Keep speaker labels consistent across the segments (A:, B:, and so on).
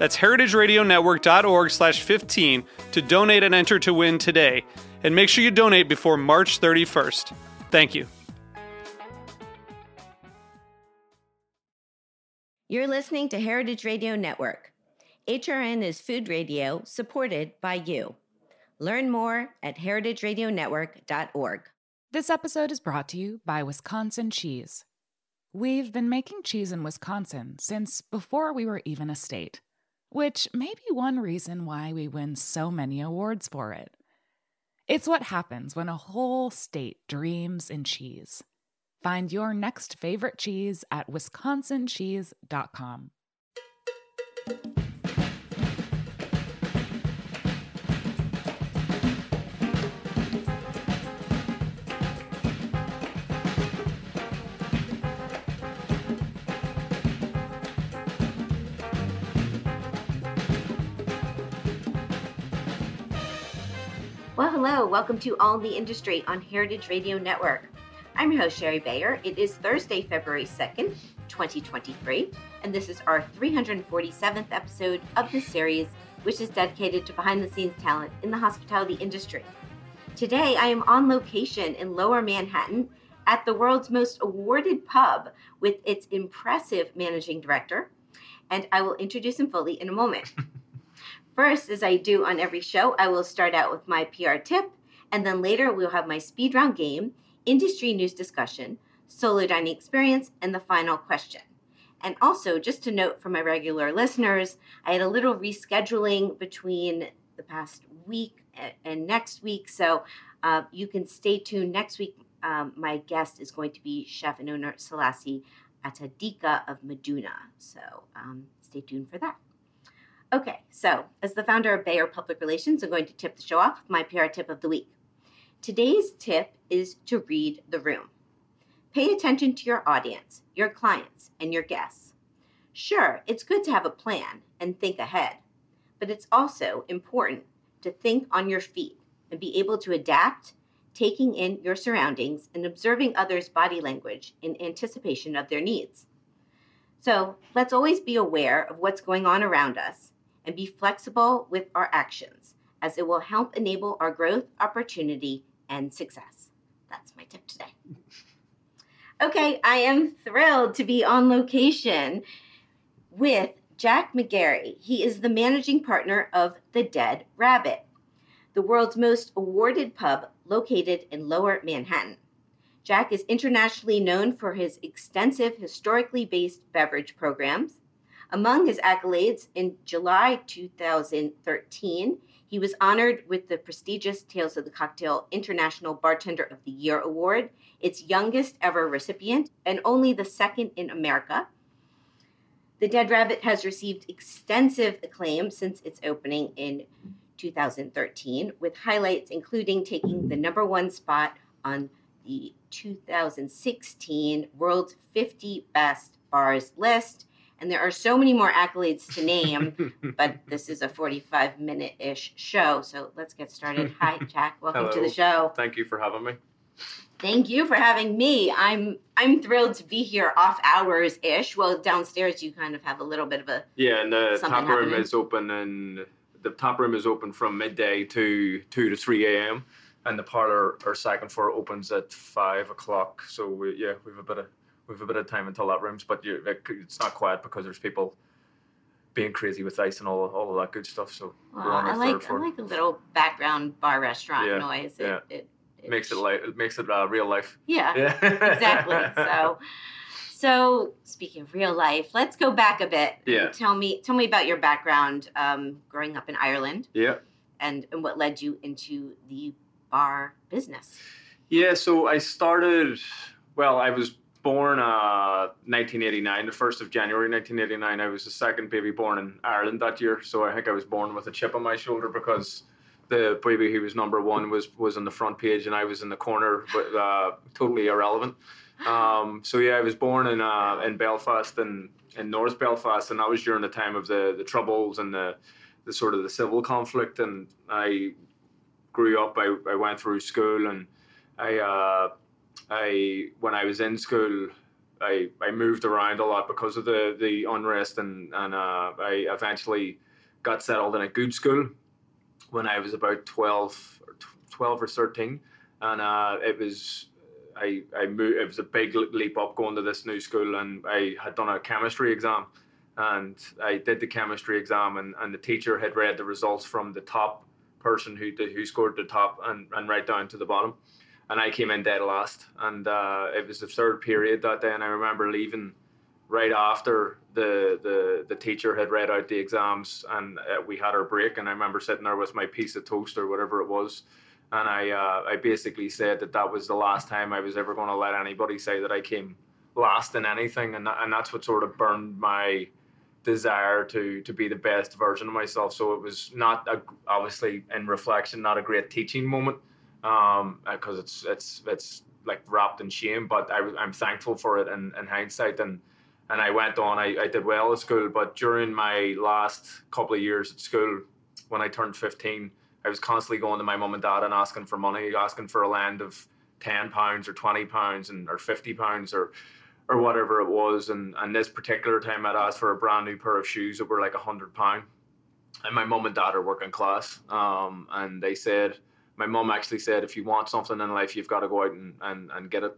A: That's heritageradionetwork.org slash 15 to donate and enter to win today. And make sure you donate before March 31st. Thank you.
B: You're listening to Heritage Radio Network. HRN is food radio supported by you. Learn more at heritageradionetwork.org.
C: This episode is brought to you by Wisconsin Cheese. We've been making cheese in Wisconsin since before we were even a state which may be one reason why we win so many awards for it. It's what happens when a whole state dreams in cheese. Find your next favorite cheese at wisconsincheese.com.
B: Well, hello. Welcome to All in the Industry on Heritage Radio Network. I'm your host, Shari Bayer. It is Thursday, February 2nd, 2023, and this is our 347th episode of this series, which is dedicated to behind the scenes talent in the hospitality industry. Today, I am on location in Lower Manhattan at the world's most awarded pub with its impressive managing director, and I will introduce him fully in a moment. First, as I do on every show, I will start out with my PR tip, and then later we'll have my speed round game, industry news discussion, solo dining experience, and the final question. And also, just to note for my regular listeners, I had a little rescheduling between the past week and next week, so uh, you can stay tuned. Next week, um, my guest is going to be chef and owner Selassie Atadika of Midunu. So um, stay tuned for that. Okay, so as the founder of Bayer Public Relations, I'm going to tip the show off with my PR tip of the week. Today's tip is to read the room. Pay attention to your audience, your clients, and your guests. Sure, it's good to have a plan and think ahead, but it's also important to think on your feet and be able to adapt, taking in your surroundings and observing others' body language in anticipation of their needs. So let's always be aware of what's going on around us and be flexible with our actions, as it will help enable our growth, opportunity, and success. That's my tip today. Okay, I am thrilled to be on location with Jack McGarry. He is the managing partner of The Dead Rabbit, the world's most awarded pub located in Lower Manhattan. Jack is internationally known for his extensive historically based beverage programs, among his accolades, in July 2013, he was honored with the prestigious Tales of the Cocktail International Bartender of the Year Award, its youngest ever recipient, and only the second in America. The Dead Rabbit has received extensive acclaim since its opening in 2013, with highlights including taking the number one spot on the 2016 World's 50 Best Bars list and there are so many more accolades to name, but this is a 45 minute ish show. So let's get started. Hi, Jack. Welcome
D: Hello.
B: to the show.
D: Thank you for having me.
B: Thank you for having me. I'm I'm thrilled to be here off hours ish. Well, downstairs you kind of have a little bit of a
D: Yeah, and the top room
B: happening.
D: is open, and the top room is open from midday to two to three a.m. And the parlor or second floor opens at five o'clock. So we, yeah, we have a bit of we have a bit of time until that rooms, but you, it's not quiet because there's people being crazy with ice and all all of that good stuff. So
B: Well, I like I like a little background bar restaurant
D: Yeah,
B: noise. It,
D: yeah.
B: it
D: makes it like it makes it uh, real life.
B: Yeah,
D: Yeah,
B: exactly. So, so speaking of real life, let's go back a bit.
D: Yeah.
B: Tell me, tell me about your background um, growing up in Ireland
D: yeah.
B: and, and what led you into the bar business.
D: Yeah, so I started. Well, I was born uh 1989, the first of January 1989. I was the second baby born in Ireland that year, so I think I was born with a chip on my shoulder because the baby who was number one was was on the front page and I was in the corner, but uh, totally irrelevant. Um, so yeah, I was born in uh, in Belfast and in North Belfast, and that was during the time of the the troubles and the the sort of the civil conflict. And I grew up. I, I went through school, and I uh, I when I was in school, I I moved around a lot because of the the unrest, and and uh, I eventually got settled in a good school when I was about 12 or, 12 or 13. And uh, it was, I, I moved, it was a big leap up going to this new school. And I had done a chemistry exam. And I did the chemistry exam, and, and the teacher had read the results from the top person who who scored the top and, and right down to the bottom. And I came in dead last. And uh, it was the third period that day. And I remember leaving right after the the the teacher had read out the exams and uh, we had our break and I remember sitting there with my piece of toast or whatever it was and I uh, I basically said that that was the last time I was ever going to let anybody say that I came last in anything and and that's what sort of burned my desire to to be the best version of myself so it was not a, obviously in reflection not a great teaching moment um because it's it's it's like wrapped in shame but I, I'm thankful for it in, in hindsight and and I went on. I, I did well at school, but during my last couple of years at school, when I turned 15, I was constantly going to my mum and dad and asking for money, asking for a land of 10 pounds or 20 pounds and or 50 pounds or or whatever it was. And and this particular time I'd asked for a brand new pair of shoes that were like a hundred pound. And my mum and dad are working class. Um, and they said, my mum actually said, if you want something in life, you've got to go out and, and, and get it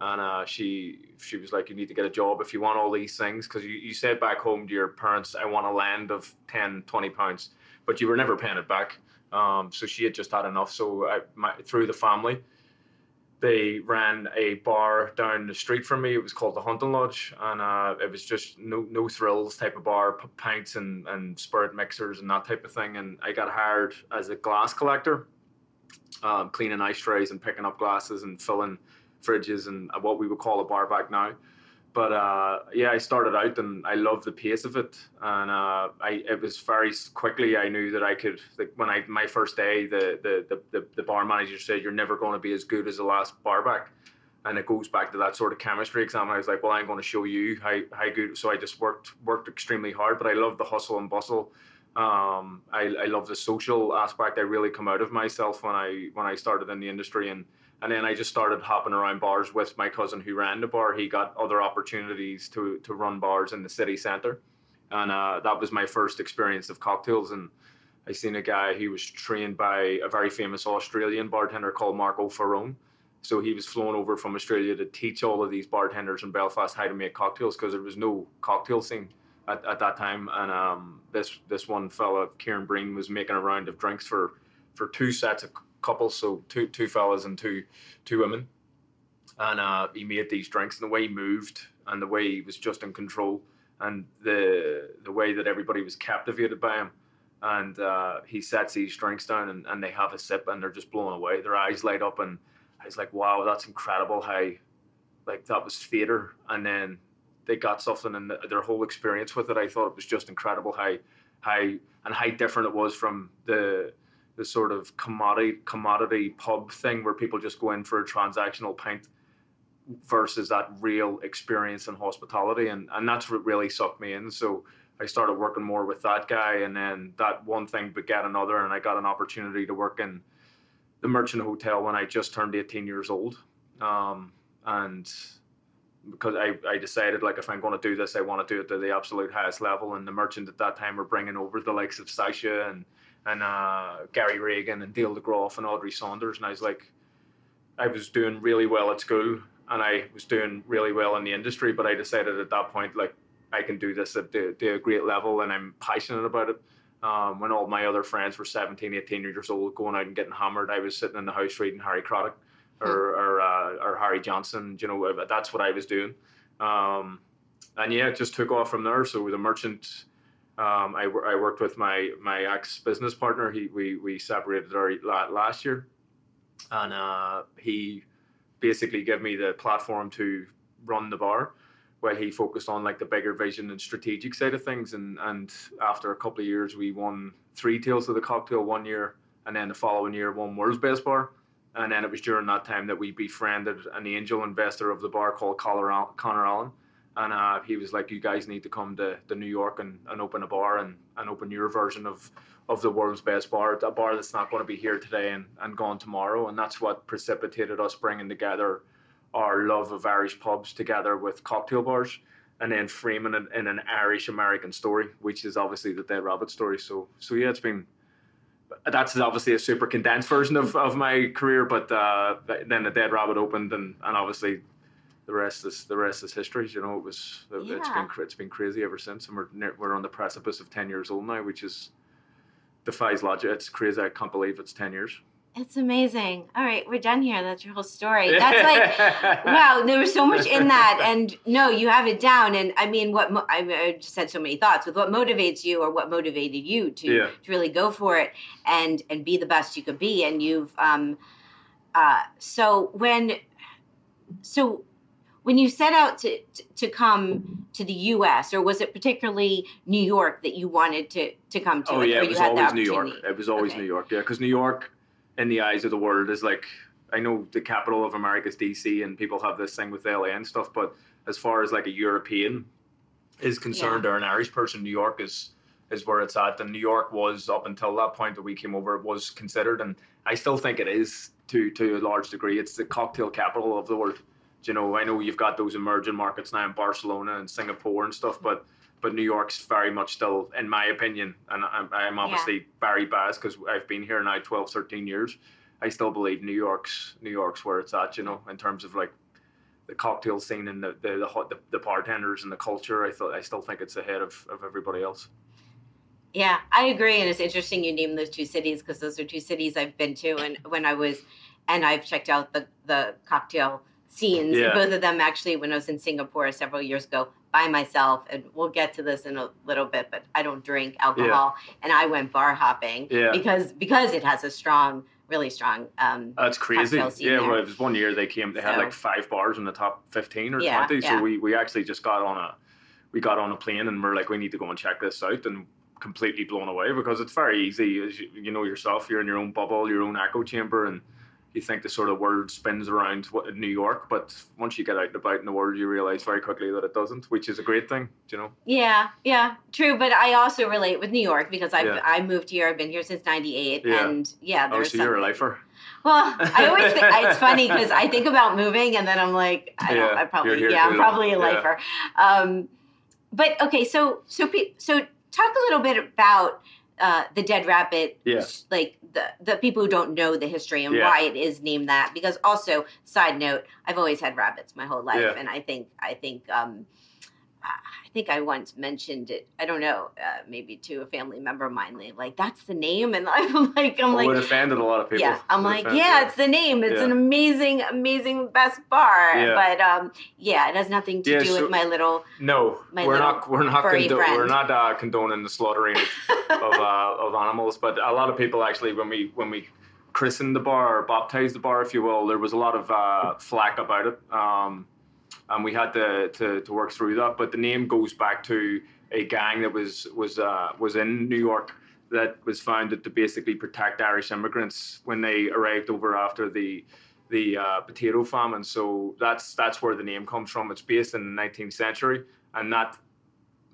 D: and uh, she she was like, "You need to get a job if you want all these things." Because you, you said back home to your parents, "I want a land of 10, 20 pounds," but you were never paying it back. Um, so she had just had enough. So I, my, through the family, they ran a bar down the street from me. It was called the Hunting Lodge, and uh, it was just no no thrills type of bar, pints and and spirit mixers and that type of thing. And I got hired as a glass collector, um, cleaning ice trays and picking up glasses and filling fridges and what we would call a bar back now. But uh, yeah, I started out and I loved the pace of it, and uh, I it was very quickly I knew that I could. Like when I my first day, the the the, the, bar manager said you're never going to be as good as the last bar back, and it goes back to that sort of chemistry exam. I was like, well, I'm going to show you how how good. So I just worked worked extremely hard, but I love the hustle and bustle. Um, I I love the social aspect. I really come out of myself when I when I started in the industry and and then I just started hopping around bars with my cousin who ran the bar. He got other opportunities to to run bars in the city centre, and uh, that was my first experience of cocktails. And I seen a guy who was trained by a very famous Australian bartender called Marco Faraone. So he was flown over from Australia to teach all of these bartenders in Belfast how to make cocktails because there was no cocktail scene at, at that time. And um, this this one fella, Kieran Breen, was making a round of drinks for for two sets of couples, so two two fellas and two two women. And uh, he made these drinks, and the way he moved, and the way he was just in control, and the the way that everybody was captivated by him. And uh, he sets these drinks down, and, and they have a sip, and they're just blown away. Their eyes light up, and I was like, "Wow, that's incredible!" How like that was theater, and then they got something, and their whole experience with it. I thought it was just incredible how how and how different it was from the the sort of commodity commodity pub thing where people just go in for a transactional pint versus that real experience in hospitality and and that's what really sucked me in so I started working more with that guy and then that one thing begat another and I got an opportunity to work in the Merchant Hotel when I just turned 18 years old um, and because I, I decided like if I'm going to do this I want to do it to the absolute highest level and the Merchant at that time were bringing over the likes of Sasha and and uh, Gary Regan and Dale DeGroff and Audrey Saunders. And I was like, I was doing really well at school and I was doing really well in the industry, but I decided at that point, like, I can do this at the, the great level and I'm passionate about it. Um, when all my other friends were 17, 18 years old, going out and getting hammered, I was sitting in the house reading Harry Craddock. Or or, uh, or Harry Johnson. You know, uh, that's what I was doing. Um, and yeah, it just took off from there. So the merchant, um, I, I worked with my my ex business partner. He we we separated our last year, and uh, he basically gave me the platform to run the bar while he focused on like the bigger vision and strategic side of things. And and after a couple of years, we won three Tales of the Cocktail one year, and then the following year, won World's Best Bar. And then it was during that time that we befriended an angel investor of the bar called Connor Allen. And uh, he was like, You guys need to come to, to New York and, and open a bar and, and open your version of, of the world's best bar, a bar that's not going to be here today and, and gone tomorrow. And that's what precipitated us bringing together our love of Irish pubs together with cocktail bars and then framing it in an Irish American story, which is obviously the Dead Rabbit story. So, so yeah, it's been that's obviously a super condensed version of, of my career, but uh, then the Dead Rabbit opened, and, and obviously the rest is the rest is history. You know, it was yeah. it's been it's been crazy ever since, and we're we're on the precipice of ten years old now, which is defies logic. It's crazy. I can't believe it's ten years.
B: It's amazing. All right, we're done here. That's your whole story. That's like, wow, there was so much in that. And no, you have it down. And I mean, what mo- I, just had so many thoughts with what motivates you or what motivated you to, yeah. to really go for it and and be the best you could be. And you've, um, uh, so when, so when you set out to, to come to the U.S., or was it particularly New York that you wanted to to come to?
D: Oh yeah, it was always New York. It was always okay. New York. Yeah, because New York in the eyes of the world is like I know the capital of America is DC, and people have this thing with LA and stuff. But as far as like a European is concerned, yeah. or an Irish person, New York is is where it's at. And New York was up until that point that we came over, it was considered, and I still think it is to to a large degree. It's the cocktail capital of the world. You know, I know you've got those emerging markets now in Barcelona and Singapore and stuff, but but New York's very much still, in my opinion, and I'm, I'm obviously yeah. very biased because I've been here now 12, 13 years. I still believe New York's New York's where it's at, you know, in terms of like the cocktail scene and the the, the, the bartenders and the culture. I thought I still think it's ahead of, of everybody else.
B: Yeah, I agree, and it's interesting you name those two cities because those are two cities I've been to, and when I was, and I've checked out the the cocktail scenes. Yeah. Both of them actually when I was in Singapore several years ago by myself, and we'll get to this in a little bit, but I don't drink alcohol, yeah. and I went bar hopping yeah. because because it has a strong, really strong. Um,
D: That's crazy. Yeah, well, it was one year they came, they so, had like five bars in the top fifteen or yeah, twenty. So we we actually just got on a we got on a plane and we're like, we need to go and check this out, and completely blown away because it's very easy. As you, you know yourself, you're in your own bubble, your own echo chamber, and you think the sort of world spins around New York, but once you get out and about in the world, you realize very quickly that it doesn't, which is a great thing, do you know.
B: Yeah, yeah, true. But I also relate with New York because I yeah. I moved here. I've been here since '98, yeah. and yeah,
D: there's. Oh, so you're a lifer.
B: Well, I always think it's funny because I think about moving, and then I'm like, I don't. Yeah, I probably yeah, I'm probably a lifer. Um, but okay, so so so talk a little bit about uh, the Dead Rabbit,
D: yeah.
B: like the the people who don't know the history and yeah. why it is named that. Because also, side note, I've always had rabbits my whole life, yeah. and I think I think um, think I once mentioned it. I don't know, uh, maybe to a family member of mine. Like that's the name, and I'm like, I'm like,
D: would offended a lot of people.
B: Yeah, I'm like, yeah, it's the name. It's yeah. an amazing, amazing best bar. Yeah. But um, yeah, it has nothing to yeah, do so, with my little.
D: No, my we're not. We're not. Condo- we're not uh, condoning the slaughtering of uh, of animals, but a lot of people actually, when we when we christened the bar or baptized the bar, if you will, there was a lot of uh, flack about it. Um, and we had to, to, to work through that. But the name goes back to a gang that was was uh, was in New York that was founded to basically protect Irish immigrants when they arrived over after the the uh, potato famine. So that's that's where the name comes from. It's based in the 19th century, and that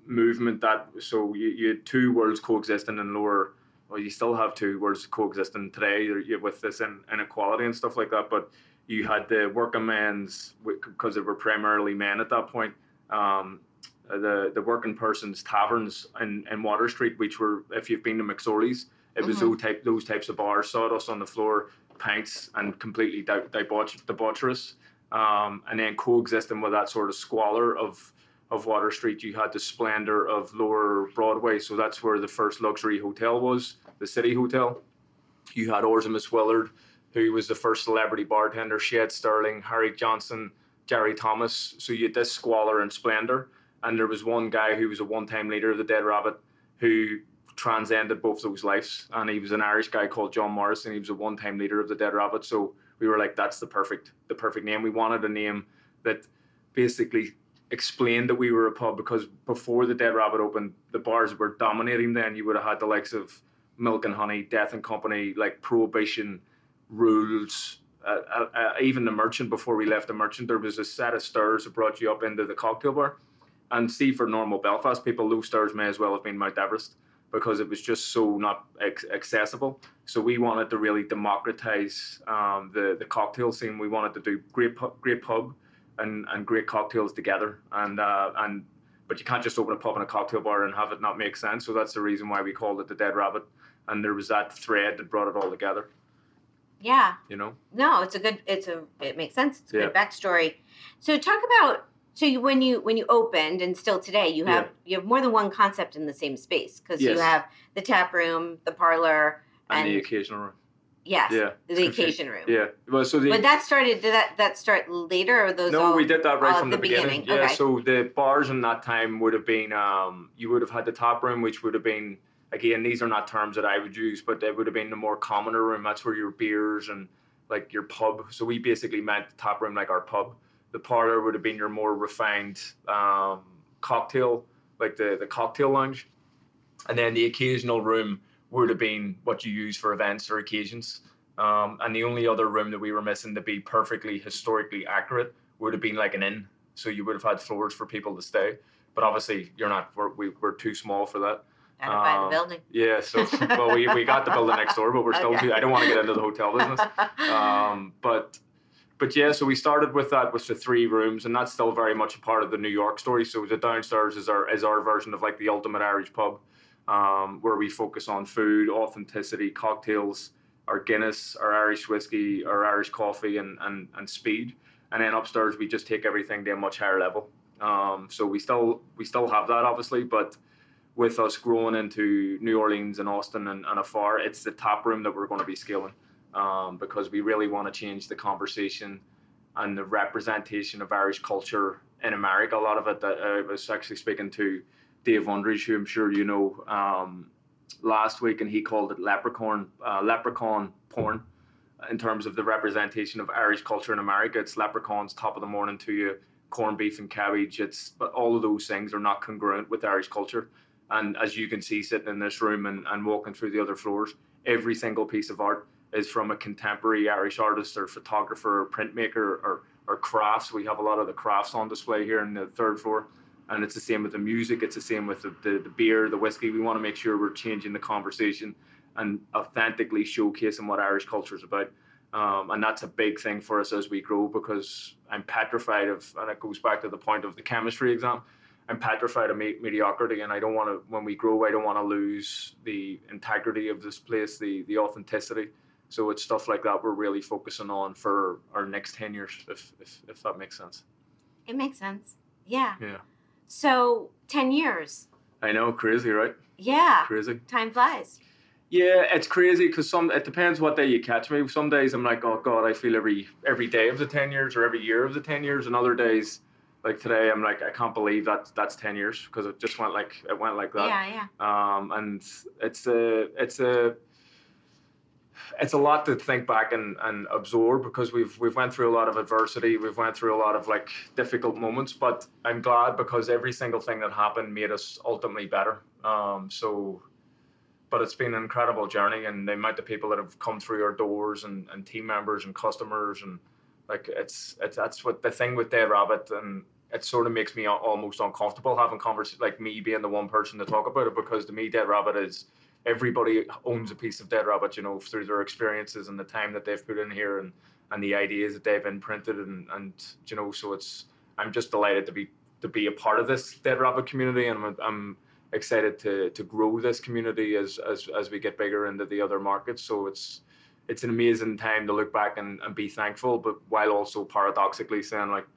D: movement that so you, you had two worlds coexisting in lower. Well, you still have two worlds coexisting today with this inequality and stuff like that, but you had the working men's because they were primarily men at that point. Um, the the working persons taverns in, in Water Street, which were if you've been to McSorley's, it was mm-hmm. those type those types of bars, sawdust on the floor, pints, and completely debauch, debaucherous. Um, and then coexisting with that sort of squalor of of Water Street, you had the splendor of Lower Broadway. So that's where the first luxury hotel was, the City Hotel. You had Orza Willard who was the first celebrity bartender, She had Sterling, Harry Johnson, Jerry Thomas. So you had this squalor and splendor. And there was one guy who was a one time leader of the Dead Rabbit who transcended both those lives. And he was an Irish guy called John Morrissey. He was a one time leader of the Dead Rabbit. So we were like, that's the perfect, the perfect name. We wanted a name that basically explained that we were a pub because before the Dead Rabbit opened, the bars were dominating. Then you would have had the likes of Milk and Honey, Death and Company, like Prohibition, Rules. Uh, uh, uh, even the merchant before we left the merchant, there was a set of stairs that brought you up into the cocktail bar. And see, for normal Belfast people, those stairs may as well have been Mount Everest because it was just so not accessible. So we wanted to really democratize um, the the cocktail scene. We wanted to do great pub, great pub and, and great cocktails together. And uh, and but you can't just open a pub and a cocktail bar and have it not make sense. So that's the reason why we called it the Dead Rabbit. And there was that thread that brought it all together.
B: Yeah.
D: You know.
B: No, it's a good. It's a. It makes sense. It's a
D: Yeah.
B: good backstory. So talk about. So you, when you when you opened and still today you have you have more than one concept in the same space because you have the tap room, the parlor,
D: And, the occasional room.
B: yes,
D: Yeah.
B: the occasion room.
D: Yeah. Well, so the
B: But that started. Did that that start later or those?
D: no,
B: all,
D: we did that right from the,
B: the
D: beginning.
B: beginning?
D: Yeah.
B: Okay.
D: So the bars in that time would have been um, you would have had the top room, which would have been again these are not terms that I would use, but it would have been the more commoner room. That's where your beers and like your pub. So we basically meant the top room like our pub. The parlor would have been your more refined um, cocktail, like the the cocktail lounge, and then the occasional room would have been what you use for events or occasions. Um, and the only other room that we were missing to be perfectly historically accurate would have been like an inn. So you would have had floors for people to stay. But obviously, you're not. We're, we, we're too small for that.
B: Gotta buy the
D: um,
B: building.
D: Yeah. So well, we, we got the building next door, but we're still
B: Okay.
D: I don't want to get into the hotel business. Um, but but yeah, so we started with that with the three rooms, and that's still very much a part of the New York story. So the downstairs is our is our version of like the ultimate Irish pub, um, where we focus on food, authenticity, cocktails, our Guinness, our Irish whiskey, our Irish coffee, and and and speed. And then upstairs we just take everything to a much higher level. Um, so we still we still have that obviously, but with us growing into New Orleans and Austin and, and afar, it's the top room that we're going to be scaling um, because we really want to change the conversation and the representation of Irish culture in America. A lot of it that I was actually speaking to Dave Undridge, who I'm sure you know, um, last week, and he called it leprechaun uh, leprechaun porn in terms of the representation of Irish culture in America. It's leprechauns top of the morning to you, corned beef and cabbage. It's but all of those things are not congruent with Irish culture. And as you can see, sitting in this room and, and walking through the other floors, every single piece of art is from a contemporary Irish artist or photographer or printmaker or, or crafts. We have a lot of the crafts on display here in the third floor. And it's the same with the music, it's the same with the, the, the beer, the whiskey. We want to make sure we're changing the conversation and authentically showcasing what Irish culture is about. Um, and that's a big thing for us as we grow because I'm petrified of, and it goes back to the point of the chemistry exam. I'm petrified of me- mediocrity, and I don't want to. When we grow, I don't want to lose the integrity of this place, the the authenticity. So it's stuff like that we're really focusing on for our next ten years, if if, if that makes sense.
B: It makes sense. Yeah.
D: Yeah.
B: So ten years.
D: I know, crazy, right?
B: Yeah.
D: Crazy.
B: Time flies.
D: Yeah, it's crazy because some it depends what day you catch me. Some days I'm like, oh god, I feel every every day of the ten years or every year of the ten years, and other days, like today, I'm like, I can't believe that that's ten years because it just went like it went like that.
B: Yeah. Yeah.
D: Um, and it's a it's a it's a lot to think back and, and absorb because we've we've went through a lot of adversity, we've went through a lot of like difficult moments, but I'm glad because every single thing that happened made us ultimately better. Um, so but it's been an incredible journey and the amount of people that have come through our doors and, and team members and customers and like it's it's that's what the thing with Dead Rabbit and it sort of makes me almost uncomfortable having convers like me being the one person to talk about it because to me Dead Rabbit is everybody owns a piece of Dead Rabbit you know through their experiences and the time that they've put in here and and the ideas that they've imprinted and and you know so it's I'm just delighted to be to be a part of this Dead Rabbit community and I'm, I'm excited to to grow this community as as as we get bigger into the other markets. So it's it's an amazing time to look back and, and be thankful, but while also paradoxically saying like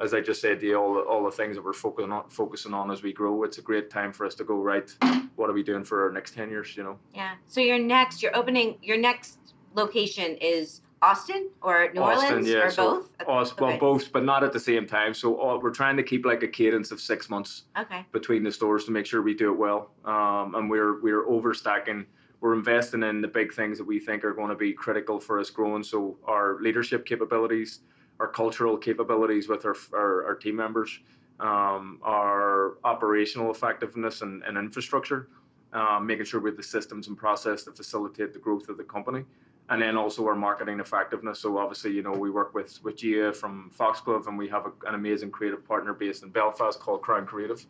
D: as I just said you, all the, all the things that we're focusing on focusing on as we grow, it's a great time for us to go right. What are we doing for our next ten years? You know,
B: Yeah. So your next, you're opening your next location is Austin or New
D: Austin,
B: Orleans
D: yeah,
B: or
D: so
B: both?
D: Aus- Well, both, but not at the same time. So all, we're trying to keep like a cadence of six months
B: Okay.
D: between the stores to make sure we do it well. Um, and we're we're overstacking. We're investing in the big things that we think are going to be critical for us growing. So our leadership capabilities, our cultural capabilities with our our, our team members, um, our operational effectiveness and, and infrastructure, um, making sure we have the systems and process to facilitate the growth of the company. And then also our marketing effectiveness. So obviously, you know, we work with with Gia from Foxglove, and we have a, an amazing creative partner based in Belfast called Crown Creative.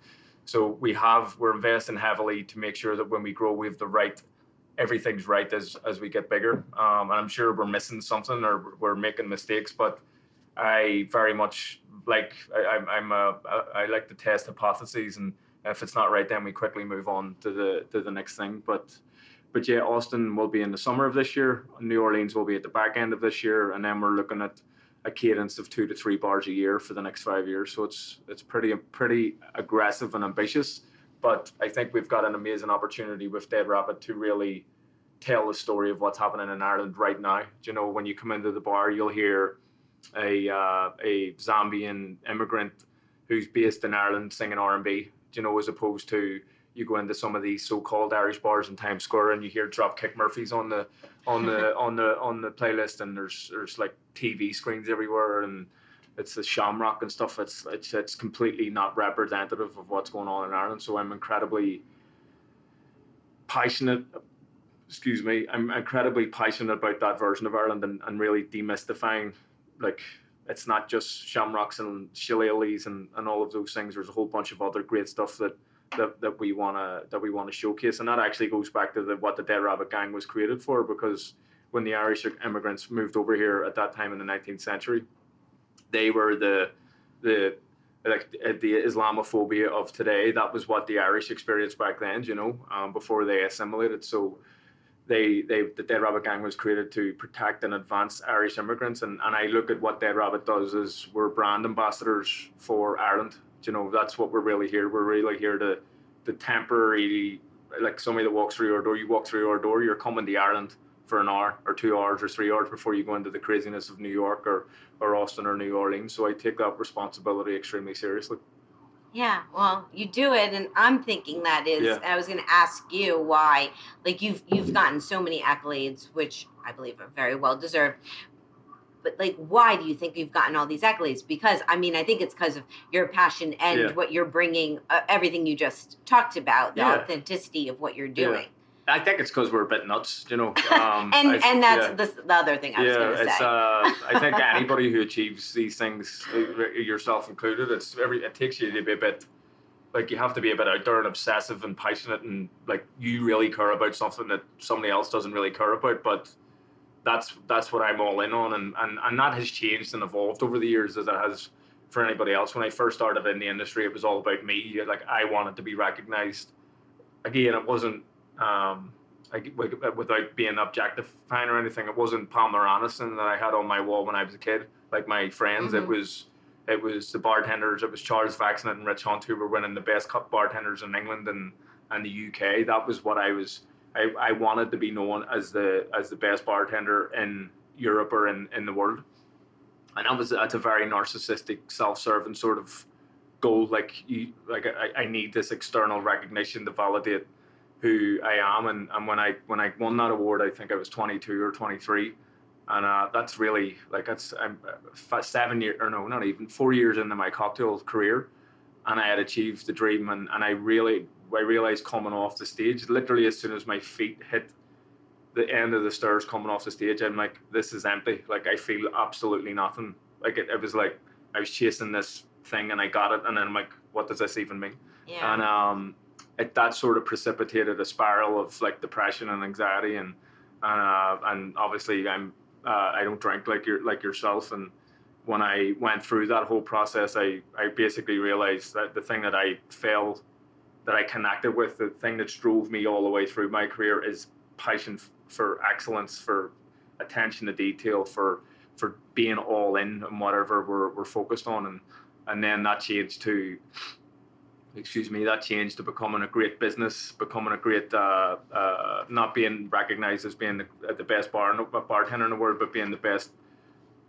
D: So we have we're investing heavily to make sure that when we grow, we have the right everything's right as as we get bigger. Um, and I'm sure we're missing something or we're making mistakes, but I very much like I, I'm a, I like to test hypotheses, and if it's not right, then we quickly move on to the to the next thing. But but yeah, Austin will be in the summer of this year. New Orleans will be at the back end of this year, and then we're looking at a cadence of two to three bars a year for the next five years. So it's it's pretty pretty aggressive and ambitious. But I think we've got an amazing opportunity with Dead Rabbit to really tell the story of what's happening in Ireland right now. You know, when you come into the bar, you'll hear a uh, a Zambian immigrant who's based in Ireland singing R and B. You know, as opposed to you go into some of these so-called Irish bars in Times Square and you hear Dropkick Murphys on the on the on the on the playlist, and there's there's like TV screens everywhere, and it's the shamrock and stuff. It's it's it's completely not representative of what's going on in Ireland. So I'm incredibly passionate. Excuse me, I'm incredibly passionate about that version of Ireland and, and really demystifying, like it's not just shamrocks and shillelaghs and, and all of those things. There's a whole bunch of other great stuff that that, that we wanna that we wanna showcase, and that actually goes back to the, what the Dead Rabbit Gang was created for. Because when the Irish immigrants moved over here at that time in the 19th century, they were the the like the Islamophobia of today. That was what the Irish experienced back then, you know, um, before they assimilated. So they they the Dead Rabbit Gang was created to protect and advance Irish immigrants. And, and I look at what Dead Rabbit does is we're brand ambassadors for Ireland. You know, that's what we're really here. We're really here to to temporarily like somebody that walks through our door, you walk through our door, you're coming to Ireland for an hour or two hours or three hours before you go into the craziness of New York or, or Austin or New Orleans. So I take that responsibility extremely seriously.
B: Yeah, well, you do it, and I'm thinking that is.
D: Yeah.
B: I was going to ask you why, like you've you've gotten so many accolades, which I believe are very well deserved. But like, why do you think you've gotten all these accolades? Because I mean, I think it's because of your passion and
D: Yeah.
B: what you're bringing, uh, everything you just talked about, the
D: Yeah.
B: authenticity of what you're doing.
D: I think it's because we're a bit nuts, you know. Um,
B: and
D: I-
B: and that's
D: yeah.
B: the, the other thing I was
D: yeah,
B: going to
D: it's.
B: say.
D: Uh, I think anybody who achieves these things, uh, yourself included, it's every. It takes you to be a bit, like you have to be a bit out there and obsessive and passionate, and like you really care about something that somebody else doesn't really care about. But that's that's what I'm all in on, and and and that has changed and evolved over the years as it has for anybody else. When I first started in the industry, it was all about me. Like I wanted to be recognized. Again, it wasn't. Um, like, like, without being objectifying or anything, it wasn't Pamela Anderson that I had on my wall when I was a kid. Like my friends, it
B: Mhm.
D: was it was the bartenders. It was Charles Vexenat and Rich Hunt who were winning the best cup bartenders in England and, and the UK. That was what I was. I, I wanted to be known as the as the best bartender in Europe or in, in the world. And that was that's a very narcissistic, self-serving sort of goal. Like you, like I, I need this external recognition to validate who I am. And, and when I when I won that award, I think I was 22 or 23, and uh, that's really like that's I'm uh, seven years or no, not even four years into my cocktail career, and I had achieved the dream. And, and I really I realized coming off the stage, literally as soon as my feet hit the end of the stairs coming off the stage, I'm like, this is empty. Like I feel absolutely nothing. Like it, it was like I was chasing this thing and I got it, and then I'm like, what does this even mean?
B: yeah.
D: and um, it that sort of precipitated a spiral of like depression and anxiety, and and uh, and obviously I'm uh, I don't drink like your like yourself, and when I went through that whole process, I I basically realized that the thing that I failed, that I connected with, the thing that drove me all the way through my career is passion for excellence, for attention to detail, for for being all in and whatever we're, we're focused on, and and then that changed to excuse me, that change to becoming a great business, becoming a great, uh, uh, not being recognized as being the, the best bar, bartender in the world, but being the best,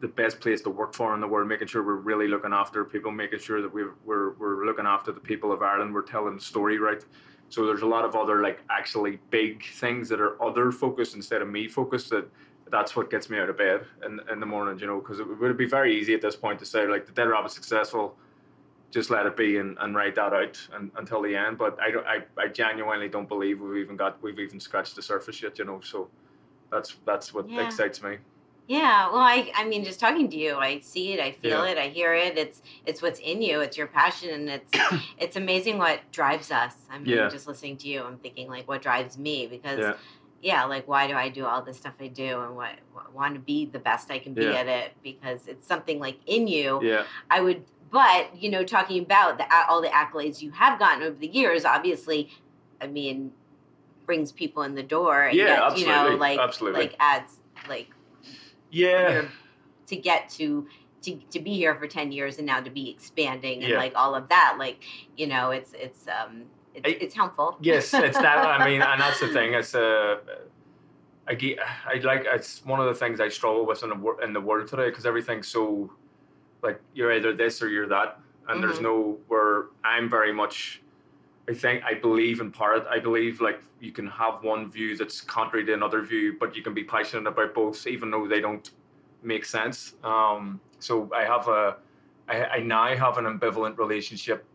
D: the best place to work for in the world. Making sure we're really looking after people, making sure that we're we're, we're looking after the people of Ireland. We're telling the story right. So there's a lot of other like actually big things that are other focused instead of me focused. That that's what gets me out of bed in in the morning. You know, because it would be very easy at this point to say like the Dead Rabbit successful just let it be and, and write that out and, until the end. But I I, I genuinely don't believe we've even got we've even scratched the surface yet. You know, so that's that's what
B: Yeah.
D: excites me.
B: Yeah, well, I, I mean, just talking to you, I see it, I feel
D: Yeah.
B: it, I hear it. It's, it's what's in you. It's your passion, and it's, it's amazing what drives us. I mean,
D: Yeah.
B: just listening to you, I'm thinking like, what drives me? Because,
D: Yeah.
B: yeah, like, why do I do all this stuff I do, and what, want to be the best I can be at it? Because it's something like in you.
D: Yeah,
B: I would, but you know, talking about the all the accolades you have gotten over the years, obviously, I mean, brings people in the door. And
D: Yeah,
B: gets, you know,
D: absolutely,
B: like,
D: absolutely.
B: like adds like
D: yeah,
B: to get to to to be here for 10 years and now to be expanding and
D: Yeah.
B: like all of that like you know it's it's um it's,
D: I-
B: it's helpful
D: yes, it's that. I mean, and that's the thing. It's uh, I get, I like. It's one of the things I struggle with in the in the world today because everything's so, like you're either this or you're that, and there's
B: Mhm.
D: no where I'm very much. I think I believe in part. I believe like you can have one view that's contrary to another view, but you can be passionate about both, even though they don't make sense. Um, so I have a, I, I now have an ambivalent relationship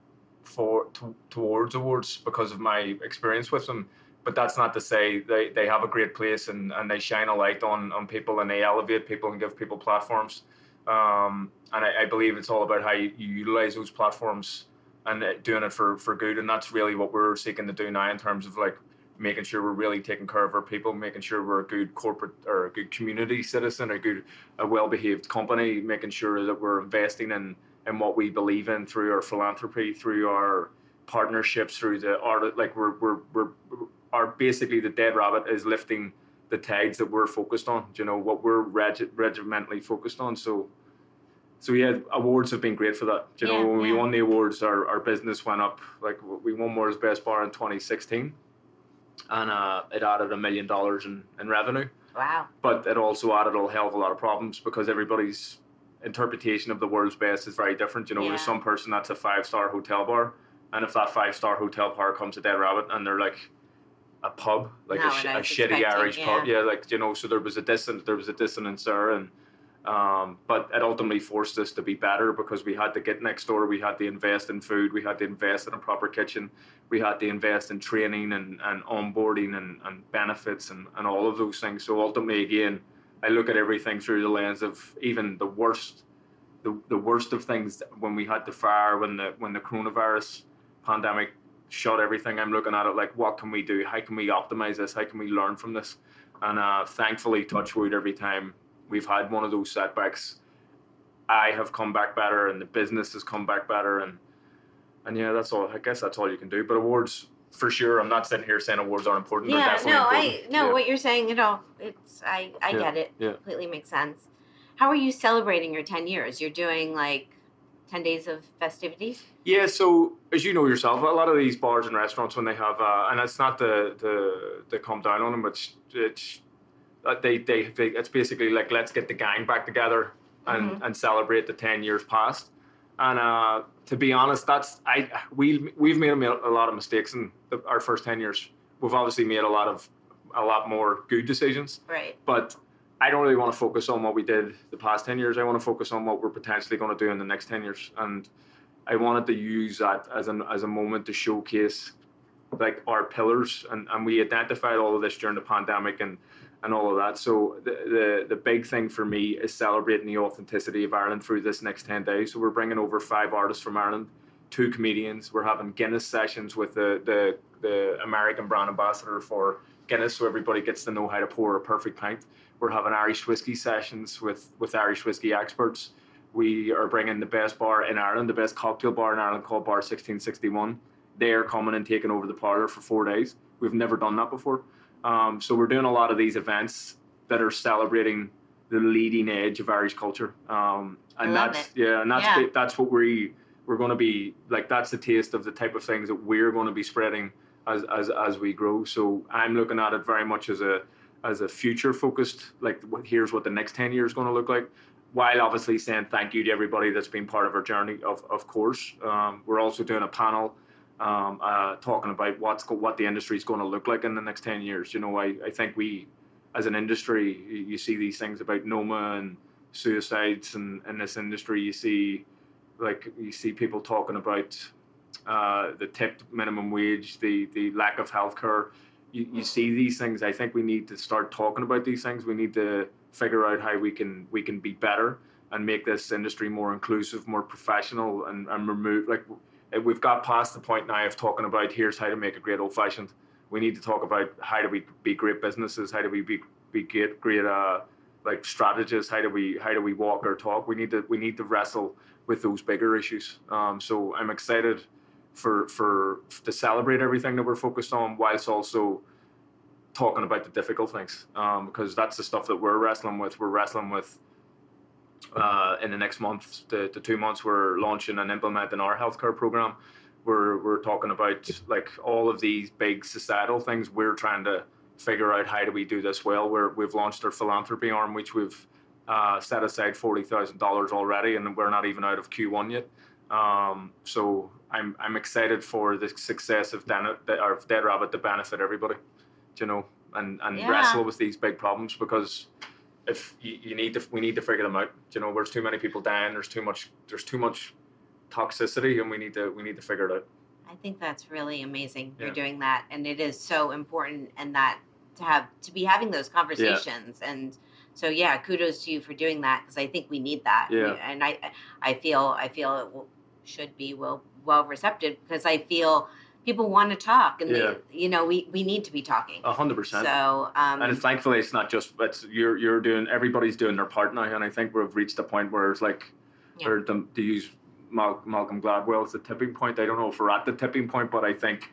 D: for to, towards awards because of my experience with them. But that's not to say they, they have a great place and, and they shine a light on, on people and they elevate people and give people platforms. Um, and I, I believe it's all about how you, you utilize those platforms and uh, doing it for, for good. And that's really what we're seeking to do now in terms of like making sure we're really taking care of our people, making sure we're a good corporate or a good community citizen, a good, a well-behaved company, making sure that we're investing in, in what we believe in through our philanthropy, through our partnerships, through the art. Like we're, we're, we're, are basically the Dead Rabbit is lifting the tides that we're focused on. You know what we're regi- regimentally focused on. So, so yeah, awards have been great for that. You know,
B: Yeah,
D: when we won the awards, our, our business went up. Like we won World's Best Bar in 2016, and uh, it added a million dollars in, in revenue.
B: wow
D: But it also added a hell of a lot of problems because everybody's interpretation of the world's best is very different. You know,
B: Yeah.
D: there's some person that's a five star hotel bar, and if that five star hotel bar comes to Dead Rabbit and they're like a pub, like a, sh-
B: what I
D: a shitty Irish pub,
B: yeah.
D: yeah, like you know, so there was a dissonance, there was a dissonance there, and um, but it ultimately forced us to be better because we had to get next door, we had to invest in food, we had to invest in a proper kitchen, we had to invest in training and, and onboarding and, and benefits and, and all of those things. So ultimately, again, I look at everything through the lens of even the worst, the, the worst of things when we had the fire, when the when the coronavirus pandemic shut everything. I'm looking at it like, what can we do? How can we optimize this? How can we learn from this? And uh, thankfully, touch wood, every time we've had one of those setbacks, I have come back better, and the business has come back better, and and yeah, that's all. I guess that's all you can do. But awards, for sure. I'm not sitting here saying awards aren't important.
B: Yeah no i
D: important.
B: no
D: Yeah.
B: what you're saying you know it's i i
D: Yeah,
B: get it
D: yeah.
B: completely makes sense how are you celebrating your 10 years you're doing like 10 days of festivities
D: Yeah, so as you know yourself, a lot of these bars and restaurants when they have, uh, and it's not the the the come down on them, it's it's uh, they, they they it's basically like let's get the gang back together and
B: Mhm.
D: and celebrate the ten years past. And uh, to be honest, that's I we we've made a, a lot of mistakes in the, our first ten years. We've obviously made a lot of a lot more good decisions
B: right
D: but I don't really want to focus on what we did the past 10 years. I want to focus on what we're potentially going to do in the next 10 years. And I wanted to use that as an as a moment to showcase like our pillars and, and we identified all of this during the pandemic and and all of that. So the, the the big thing for me is celebrating the authenticity of Ireland through this next 10 days. So we're bringing over five artists from Ireland, two comedians. We're having Guinness sessions with the the, the American brand ambassador for Guinness so everybody gets to know how to pour a perfect pint. We're having Irish whiskey sessions with, with Irish whiskey experts. We are bringing the best bar in Ireland, the best cocktail bar in Ireland called Bar 1661. They are coming and taking over the parlor for four days. We've never done that before. Um, so we're doing a lot of these events that are celebrating the leading edge of Irish culture. Um, and that's
B: it.
D: yeah, and that's
B: Yeah.
D: that's what we we're going to be like that's the taste of the type of things that we're going to be spreading as as as we grow. So I'm looking at it very much as a as a future focused like here's what the next 10 years is going to look like. While obviously saying thank you to everybody that's been part of our journey of, of course um, we're also doing a panel um, uh, talking about what's what the industry is going to look like in the next 10 years. You know I, I think we as an industry you see these things about noma and suicides and in this industry. You see like you see people talking about uh, the tipped minimum wage the the lack of healthcare you, you see these things. I think we need to start talking about these things. We need to figure out how we can we can be better and make this industry more inclusive, more professional, and, and remove like we've got past the point now of talking about here's how to make a great old fashioned. We need to talk about how do we be great businesses, how do we be be great great uh, like strategists, how do we how do we walk our talk. We need to we need to wrestle with those bigger issues. Um, so I'm excited for for to celebrate everything that we're focused on, whilst also talking about the difficult things, um, because that's the stuff that we're wrestling with. We're wrestling with uh, in the next month, the, the two months, we're launching and implementing our healthcare program. We're we're talking about like all of these big societal things. We're trying to figure out how do we do this well. We're we've launched our philanthropy arm, which we've uh, set aside forty thousand dollars already, and we're not even out of Q1 yet. Um, so I'm I'm excited for the success of Dan, of Dead Rabbit to benefit everybody, you know, and and yeah. wrestle with these big problems because if you, you, need to we need to figure them out. You know, there's too many people dying. There's too much. There's too much toxicity, and we need to we need to figure it out.
B: I think that's really amazing. You're doing that, and it is so important, and that to have to be having those conversations yeah. and. So yeah, kudos to you for doing that because I think we need that.
D: Yeah.
B: And I, I feel, I feel it will, should be well well receptive because I feel people want to talk and yeah. they, you know we, we need to be talking
D: a hundred percent
B: so um,
D: and thankfully it's not just it's you're you're doing everybody's doing their part now and i think we've reached a point where it's like yeah. or to, to use Mal- malcolm gladwell as the tipping point i don't know if we're at the tipping point but i think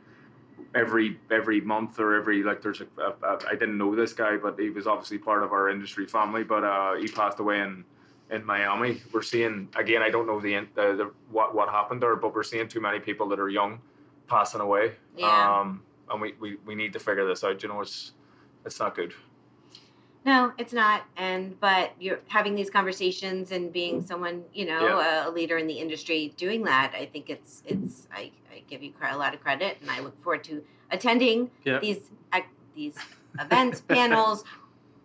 D: every every month or every like there's a, a, a I didn't know this guy but he was obviously part of our industry family but uh, he passed away in in Miami. We're seeing again. I don't know the, the, the what what happened there, but we're seeing too many people that are young passing away.
B: Yeah.
D: Um, and we, we, we need to figure this out. You know, it's it's not good.
B: No, it's not. And but you're having these conversations and being someone, you know, yeah. a leader in the industry doing that. I think it's it's I, I give you a lot of credit, and I look forward to attending these these events, panels,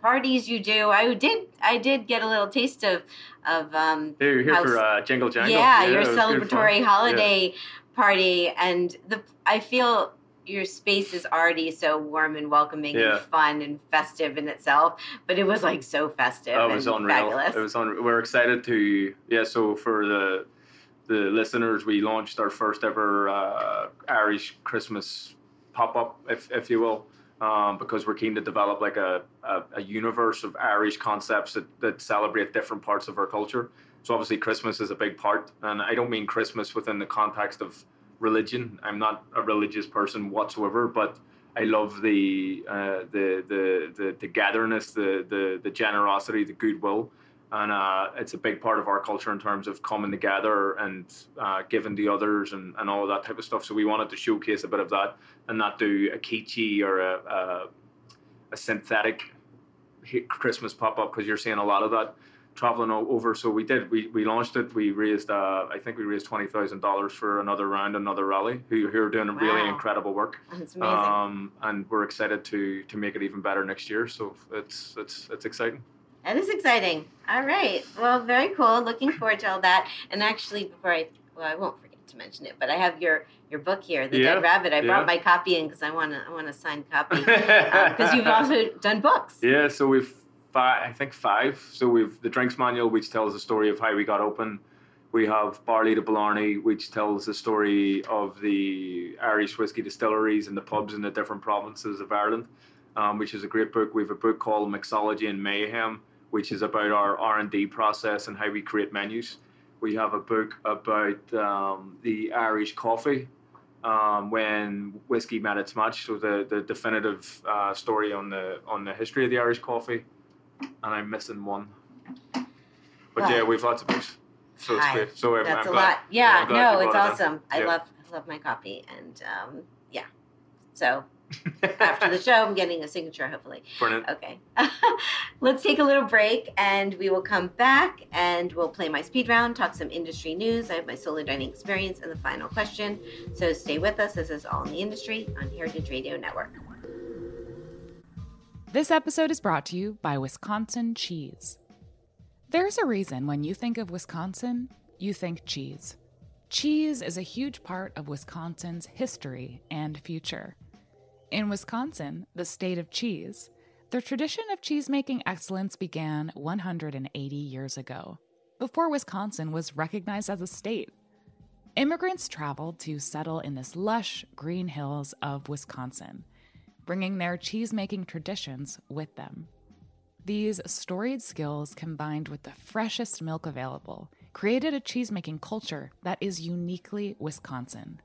B: parties you do. I did I did get a little taste of of um
D: hey, you're here how, for uh, Jingle Jangle.
B: Yeah, yeah your celebratory holiday yeah. party and the I feel your space is already so warm and welcoming yeah. and fun and festive in itself, but it was like so festive. Oh, it was unreal. Fabulous.
D: It was unreal. We're excited to yeah. So for the the listeners, we launched our first ever uh, Irish Christmas pop up, if if you will um, because we're keen to develop like a, a, a, universe of Irish concepts that, that celebrate different parts of our culture. So obviously Christmas is a big part, and I don't mean Christmas within the context of religion. I'm not a religious person whatsoever, but I love the uh, the, the the the togetherness, the the the generosity, the goodwill and uh, it's a big part of our culture in terms of coming together and uh, giving to others and, and all of that type of stuff. So we wanted to showcase a bit of that and not do a kitschy or a, a, a synthetic Christmas pop up because you're seeing a lot of that traveling over. So we did. We, we launched it. We raised. Uh, I think we raised twenty thousand dollars for another round, another rally. Who, who are doing wow. really incredible work.
B: That's amazing. Um,
D: and we're excited to to make it even better next year. So it's it's it's exciting.
B: That is exciting. All right. Well, very cool. Looking forward to all that. And actually, before I, well, I won't forget to mention it, but I have your your book here, The yeah, Dead Rabbit. I yeah. brought my copy in because I want to I want a signed copy because um, you've also done books.
D: Yeah. So we've five, I think five. So we've the drinks manual, which tells the story of how we got open. We have Barley to Blarney, which tells the story of the Irish whiskey distilleries and the pubs in the different provinces of Ireland, um, which is a great book. We have a book called Mixology and Mayhem, which is about our R&D process and how we create menus. We have a book about um, the Irish coffee um, when whiskey met its match, so the, the definitive uh, story on the on the history of the Irish coffee. And I'm missing one. But yeah, we've lots of books. So it's
B: Hi.
D: great. So I'm,
B: That's
D: I'm
B: a
D: glad,
B: lot. Yeah,
D: I'm
B: no, it's
D: brought it
B: awesome. I
D: Yeah.
B: love I love my coffee, and um, yeah. So after the show, I'm getting a signature, hopefully.
D: Brilliant.
B: Okay. Let's take a little break and we will come back and we'll play my speed round, talk some industry news. I have my solo dining experience and the final question. So stay with us. This is All in the Industry on Heritage Radio Network.
C: This episode is brought to you by Wisconsin Cheese. There's a reason when you think of Wisconsin, you think cheese. Cheese is a huge part of Wisconsin's history and future. In Wisconsin, the state of cheese, the tradition of cheese-making excellence began 180 years ago, before Wisconsin was recognized as a state. Immigrants traveled to settle in this lush green hills of Wisconsin, bringing their cheese-making traditions with them. These storied skills combined with the freshest milk available created a cheesemaking culture that is uniquely Wisconsin.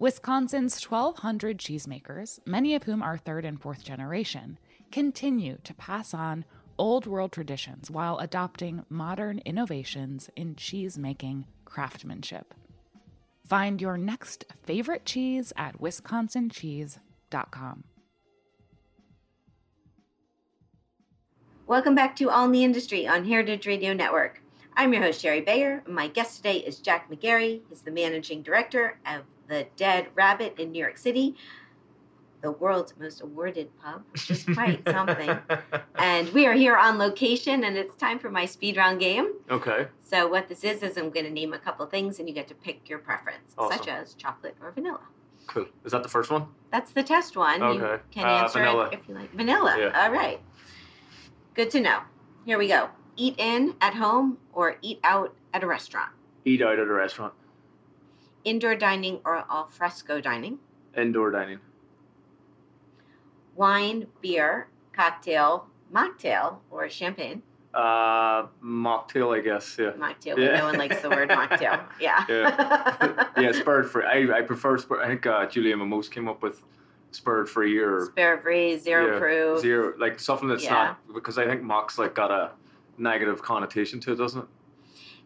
C: Wisconsin's 1,200 cheesemakers, many of whom are third and fourth generation, continue to pass on old world traditions while adopting modern innovations in cheesemaking craftsmanship. Find your next favorite cheese at wisconsincheese.com.
B: Welcome back to All in the Industry on Heritage Radio Network. I'm your host, Shari Bayer. My guest today is Jack McGarry. He's the managing director of the Dead Rabbit in New York City, the world's most awarded pub, which is quite something. And we are here on location, and it's time for my speed round game.
D: okay.
B: So, what this is, is I'm going to name a couple things, and you get to pick your preference,
D: Awesome.
B: such as chocolate or vanilla.
D: Cool. Is that the first one?
B: That's the test one. You
D: Okay.
B: can
D: Uh,
B: answer
D: vanilla.
B: it if you like. Vanilla.
D: Yeah.
B: All right. Good to know. Here we go. Eat in at home or eat out at a restaurant.
D: Eat out at a restaurant.
B: Indoor dining or al fresco dining.
D: Indoor dining.
B: Wine, beer, cocktail, mocktail, or champagne.
D: Uh, mocktail, I guess. Yeah.
B: Mocktail.
D: Yeah.
B: No one likes the word mocktail. Yeah.
D: yeah, spirit free. I, I prefer spur. I think uh, Julia Momose came up with spirit free or
B: Spare free, zero
D: yeah,
B: proof.
D: zero, like something that's not because I think mock's like got a negative connotation to it, doesn't it?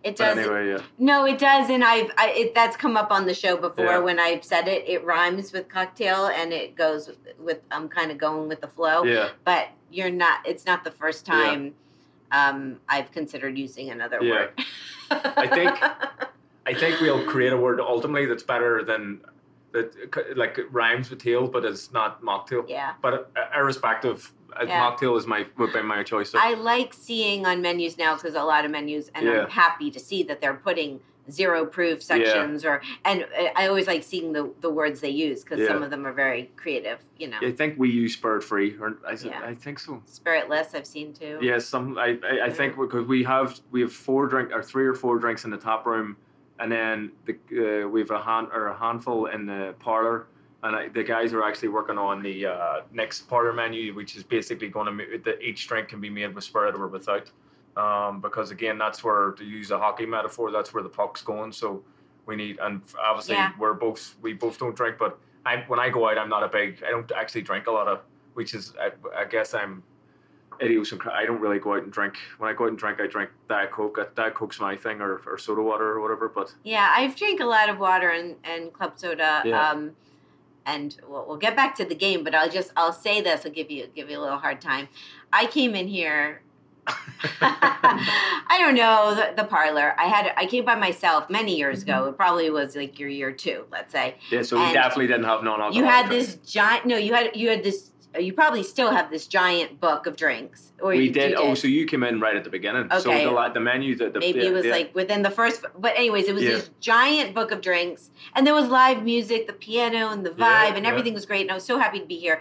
B: It
D: But
B: does.
D: anyway, yeah.
B: No, it does, and I've I, it, that's come up on the show before
D: Yeah.
B: when I've said it. It rhymes with cocktail, and it goes with, with I'm kind of going with the flow.
D: Yeah,
B: But you're not. It's not the first
D: Yeah.
B: time um, I've considered using another
D: Yeah.
B: word.
D: I think- I think we'll create a word ultimately that's better than that, like rhymes with tail, but it's not mocktail.
B: yeah.
D: But uh, irrespective,
B: Yeah.
D: mocktail is my would be my choice. So.
B: I like seeing on menus now because a lot of menus, and
D: Yeah.
B: I'm happy to see that they're putting zero proof sections or and uh, I always like seeing the the words they use because
D: Yeah.
B: some of them are very creative. You know,
D: I think we use spirit free, or I,
B: Yeah.
D: I think so.
B: spiritless I've seen too.
D: Yes, some I, I, I think because we have we have four drink or three or four drinks in the top room, and then the uh, we have a hand or a handful in the parlor, and I, the guys are actually working on the uh, next parlor menu, which is basically going to make that each drink can be made with spirit or without, um, because again that's where to use a hockey metaphor, that's where the puck's going. So we need, and obviously
B: Yeah.
D: we're both we both don't drink, but I when I go out, I'm not a big I don't actually drink a lot of, which is I, I guess I'm idiosyncratic. I don't really go out and drink. When I go out and drink, I drink Diet Coke. Uh, Diet Coke's my thing, or, or soda water or whatever. But
B: Yeah, I've drank a lot of water and, and club soda.
D: Yeah.
B: Um, and we'll, we'll get back to the game, but I'll just I'll say this. I'll give you give you a little hard time. I came in here. I don't know the, the parlor. I had I came by myself many years
D: Mm-hmm.
B: ago. It probably was like your year two, let's say.
D: yeah, so we definitely didn't have non-alcoholic.
B: You had this giant. No, you had you had this. You probably still have this giant book of drinks. Or
D: We
B: you,
D: did.
B: you
D: Oh, so you came in right at the beginning. So
B: Okay.
D: the like the menu, the, the
B: maybe it was like within the first but anyways it was
D: Yeah.
B: this giant book of drinks and there was live music the piano and the vibe
D: Yeah,
B: and everything was great and i was so happy to be here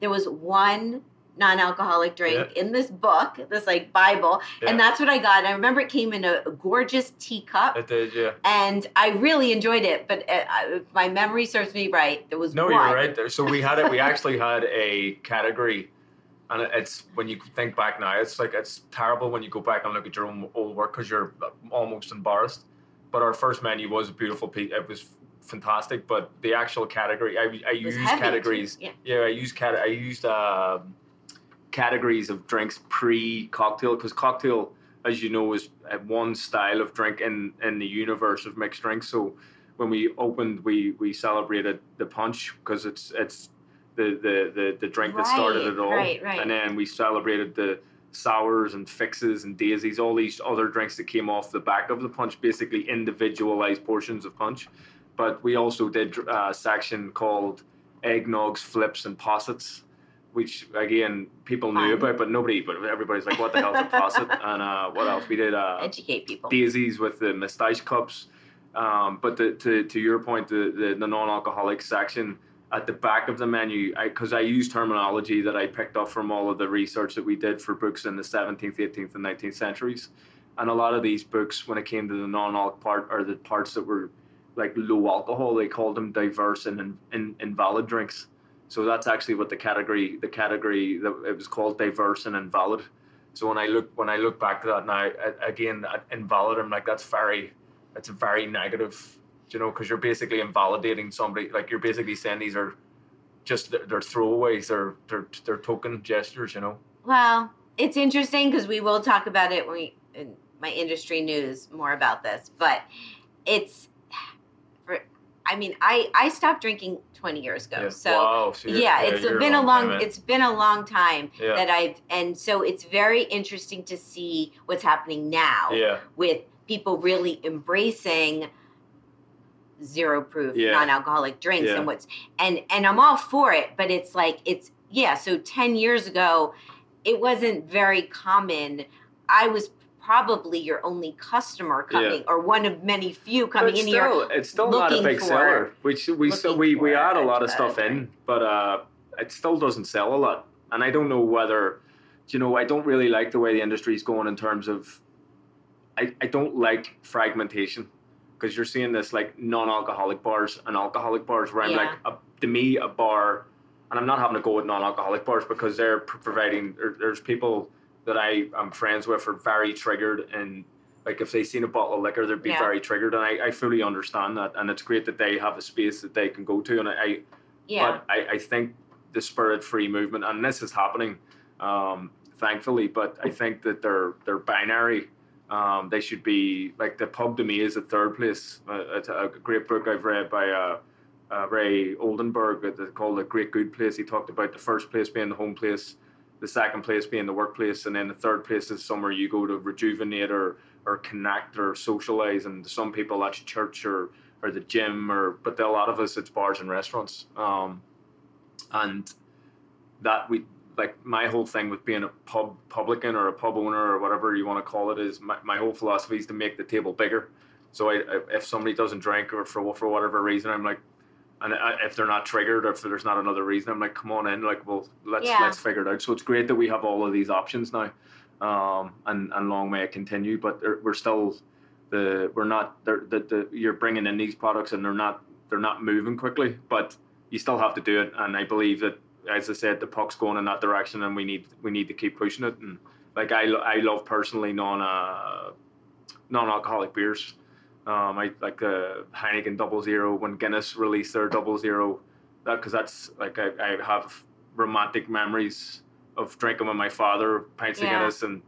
B: there was one non-alcoholic drink in this book this like bible
D: Yeah.
B: and that's what i got and i remember it came in a, gorgeous teacup
D: It did, yeah.
B: and i really enjoyed it but uh, I- my memory serves me right there was
D: No,
B: one
D: you're right there. So we had it. We actually had a category, and it's when you think back now, it's like it's terrible when you go back and look at your own old work because you're almost embarrassed. But our first menu was a beautiful piece. It was fantastic. But the actual category, I, I
B: It was
D: used
B: heavy, too.
D: categories.
B: yeah
D: Yeah, I use cat. I used um categories of drinks pre cocktail because cocktail as you know, is uh, one style of drink in in the universe of mixed drinks. So when we opened, we we celebrated the punch because it's it's the the the, the drink that started it all,
B: right, right.
D: and then we celebrated the sours and fixes and daisies, all these other drinks that came off the back of the punch, basically individualized portions of punch. But we also did a section called eggnogs, flips, and possets, which again people knew
B: Fun.
D: about, but nobody, but everybody's like, "What the hell's a posset?" and uh, what else? We did uh,
B: Educate people.
D: daisies with the moustache cups. Um, but the, to to your point, the the, the non-alcoholic section at the back of the menu, because I, use terminology that I picked up from all of the research that we did for books in the 17th, 18th, and 19th centuries, and a lot of these books, when it came to the non-alc part are the parts that were like low alcohol, they called them diverse and in, in, invalid drinks. So that's actually what the category the category that it was called diverse and invalid. So when I look when I look back to that now, again, invalid, I'm like that's very, that's a very negative, you know, because you're basically invalidating somebody. Like you're basically saying these are just they're, they're throwaways, they're they're they're token gestures, you know.
B: Well, it's interesting because we will talk about it when we, in my industry news more about this, but it's. I mean, I I stopped drinking 20 years ago,
D: Yeah.
B: so
D: wow, so
B: yeah, it's been a long
D: time
B: it's been a long time
D: Yeah.
B: that I've and so it's very interesting to see what's happening now with people really embracing zero proof non-alcoholic drinks and what's and and I'm all for it but it's like it's yeah so 10 years ago it wasn't very common. I was probably your only customer coming or one of many few coming in
D: still,
B: here
D: It's still not a big
B: for-
D: seller. We s- we still, we we add a lot of stuff in, but uh, it still doesn't sell a lot. And I don't know whether, you know, I don't really like the way the industry is going in terms of. I, I don't like fragmentation because you're seeing this like non-alcoholic bars and alcoholic bars where I'm
B: Yeah.
D: like a, to me a bar, and I'm not having to go with non-alcoholic bars because they're providing. There's people that I am friends with are very triggered and like if they seen a bottle of liquor, they'd be
B: Yeah.
D: very triggered, and I, I fully understand that, and it's great that they have a space that they can go to, and I, I
B: yeah
D: but I, I think the spirit free movement, and this is happening, um, thankfully, but I think that they're they're binary. Um, they should be like the pub to me is a third place. Uh, it's a, a great book I've read by uh, uh, Ray Oldenburg called a great good place. He talked about the first place being the home place, the second place being the workplace, and then the third place is somewhere you go to rejuvenate or or connect or socialize. And some people that's church or or the gym or but a lot of us it's bars and restaurants. Um, and that we like my whole thing with being a pub publican or a pub owner or whatever you want to call it is my, my whole philosophy is to make the table bigger. So I, I- if somebody doesn't drink or for for whatever reason, I'm like, and if they're not triggered or if there's not another reason, I'm like, come on in, like, well, let's
B: Yeah.
D: let's figure it out. So it's great that we have all of these options now, um, and and long may it continue. But we're still the we're not they're, the, the you're bringing in these products and they're not they're not moving quickly, but you still have to do it. And I believe that, as I said, the puck's going in that direction, and we need we need to keep pushing it. And like I I love personally non uh, non-alcoholic beers. Um, I like uh, Heineken Double Zero when Guinness released their Double Zero, that because that's like I, I have romantic memories of drinking with my father pints
B: Yeah.
D: of Guinness, and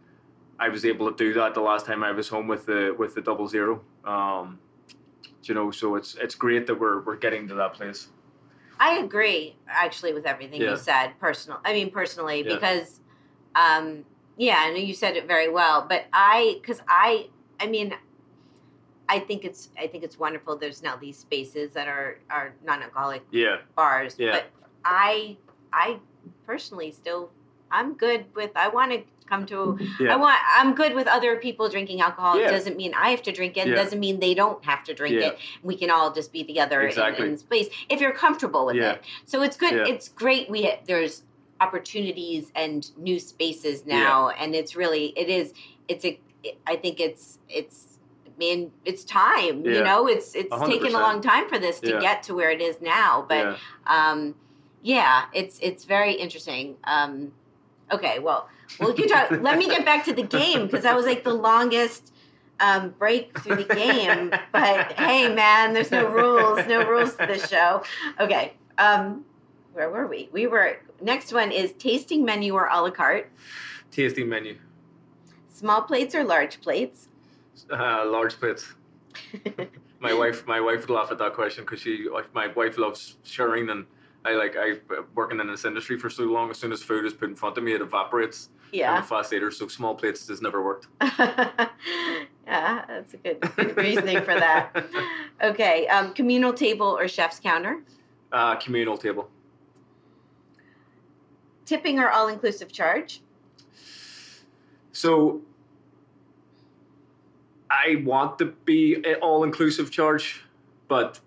D: I was able to do that the last time I was home with the with the Double Zero. Um, you know, so it's it's great that we're we're getting to that place.
B: I agree actually with everything
D: Yeah.
B: you said personal I mean personally
D: Yeah.
B: because um yeah, I know you said it very well, but I cuz I I mean I think it's I think it's wonderful there's now these spaces that are are non-alcoholic
D: Yeah,
B: bars,
D: Yeah.
B: but I I personally still I'm good with I want to come to
D: yeah,
B: I want I'm good with other people drinking alcohol. It doesn't mean I have to drink it. It doesn't mean they don't have to drink
D: Yeah.
B: it. We can all just be together
D: Exactly.
B: in, in space if you're comfortable with
D: Yeah.
B: it. So it's good.
D: Yeah.
B: It's great. We there's opportunities and new spaces now, and it's really it is it's a I think it's it's man it's time. You know, it's it's
D: A hundred
B: taken a long time for this to
D: Yeah.
B: get to where it is now, but
D: yeah.
B: um, yeah, it's it's very interesting. Um, okay, well, well, you talk. let me get back to the game because that was like the longest um, break through the game. But hey, man, there's no rules, no rules to this show. Okay, um, where were we? We were next one is tasting menu or a la carte.
D: tasting menu.
B: Small plates or large plates?
D: Uh, large plates. my wife, my wife would laugh at that question because she, like, my wife loves sharing, and I like I working in this industry for so long. As soon as food is put in front of me, it evaporates.
B: Yeah.
D: I'm a fast eater, so small plates has never worked.
B: yeah, that's a good, good reasoning for that. Okay, um, communal table or chef's counter?
D: Uh, communal table.
B: Tipping or all inclusive charge?
D: So I want to be an all inclusive charge, but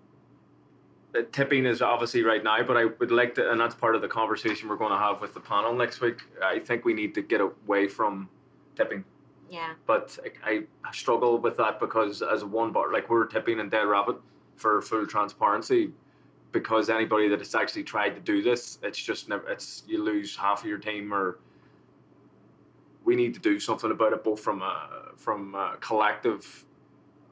D: uh, tipping is obviously right now. But I would like to, and that's part of the conversation we're going to have with the panel next week. I think we need to get away from tipping.
B: Yeah.
D: But I, I struggle with that because as a one bar, like we're tipping in Dead Rabbit for full transparency. Because anybody that has actually tried to do this, it's just never. It's you lose half of your team, or we need to do something about it, both from a from a collective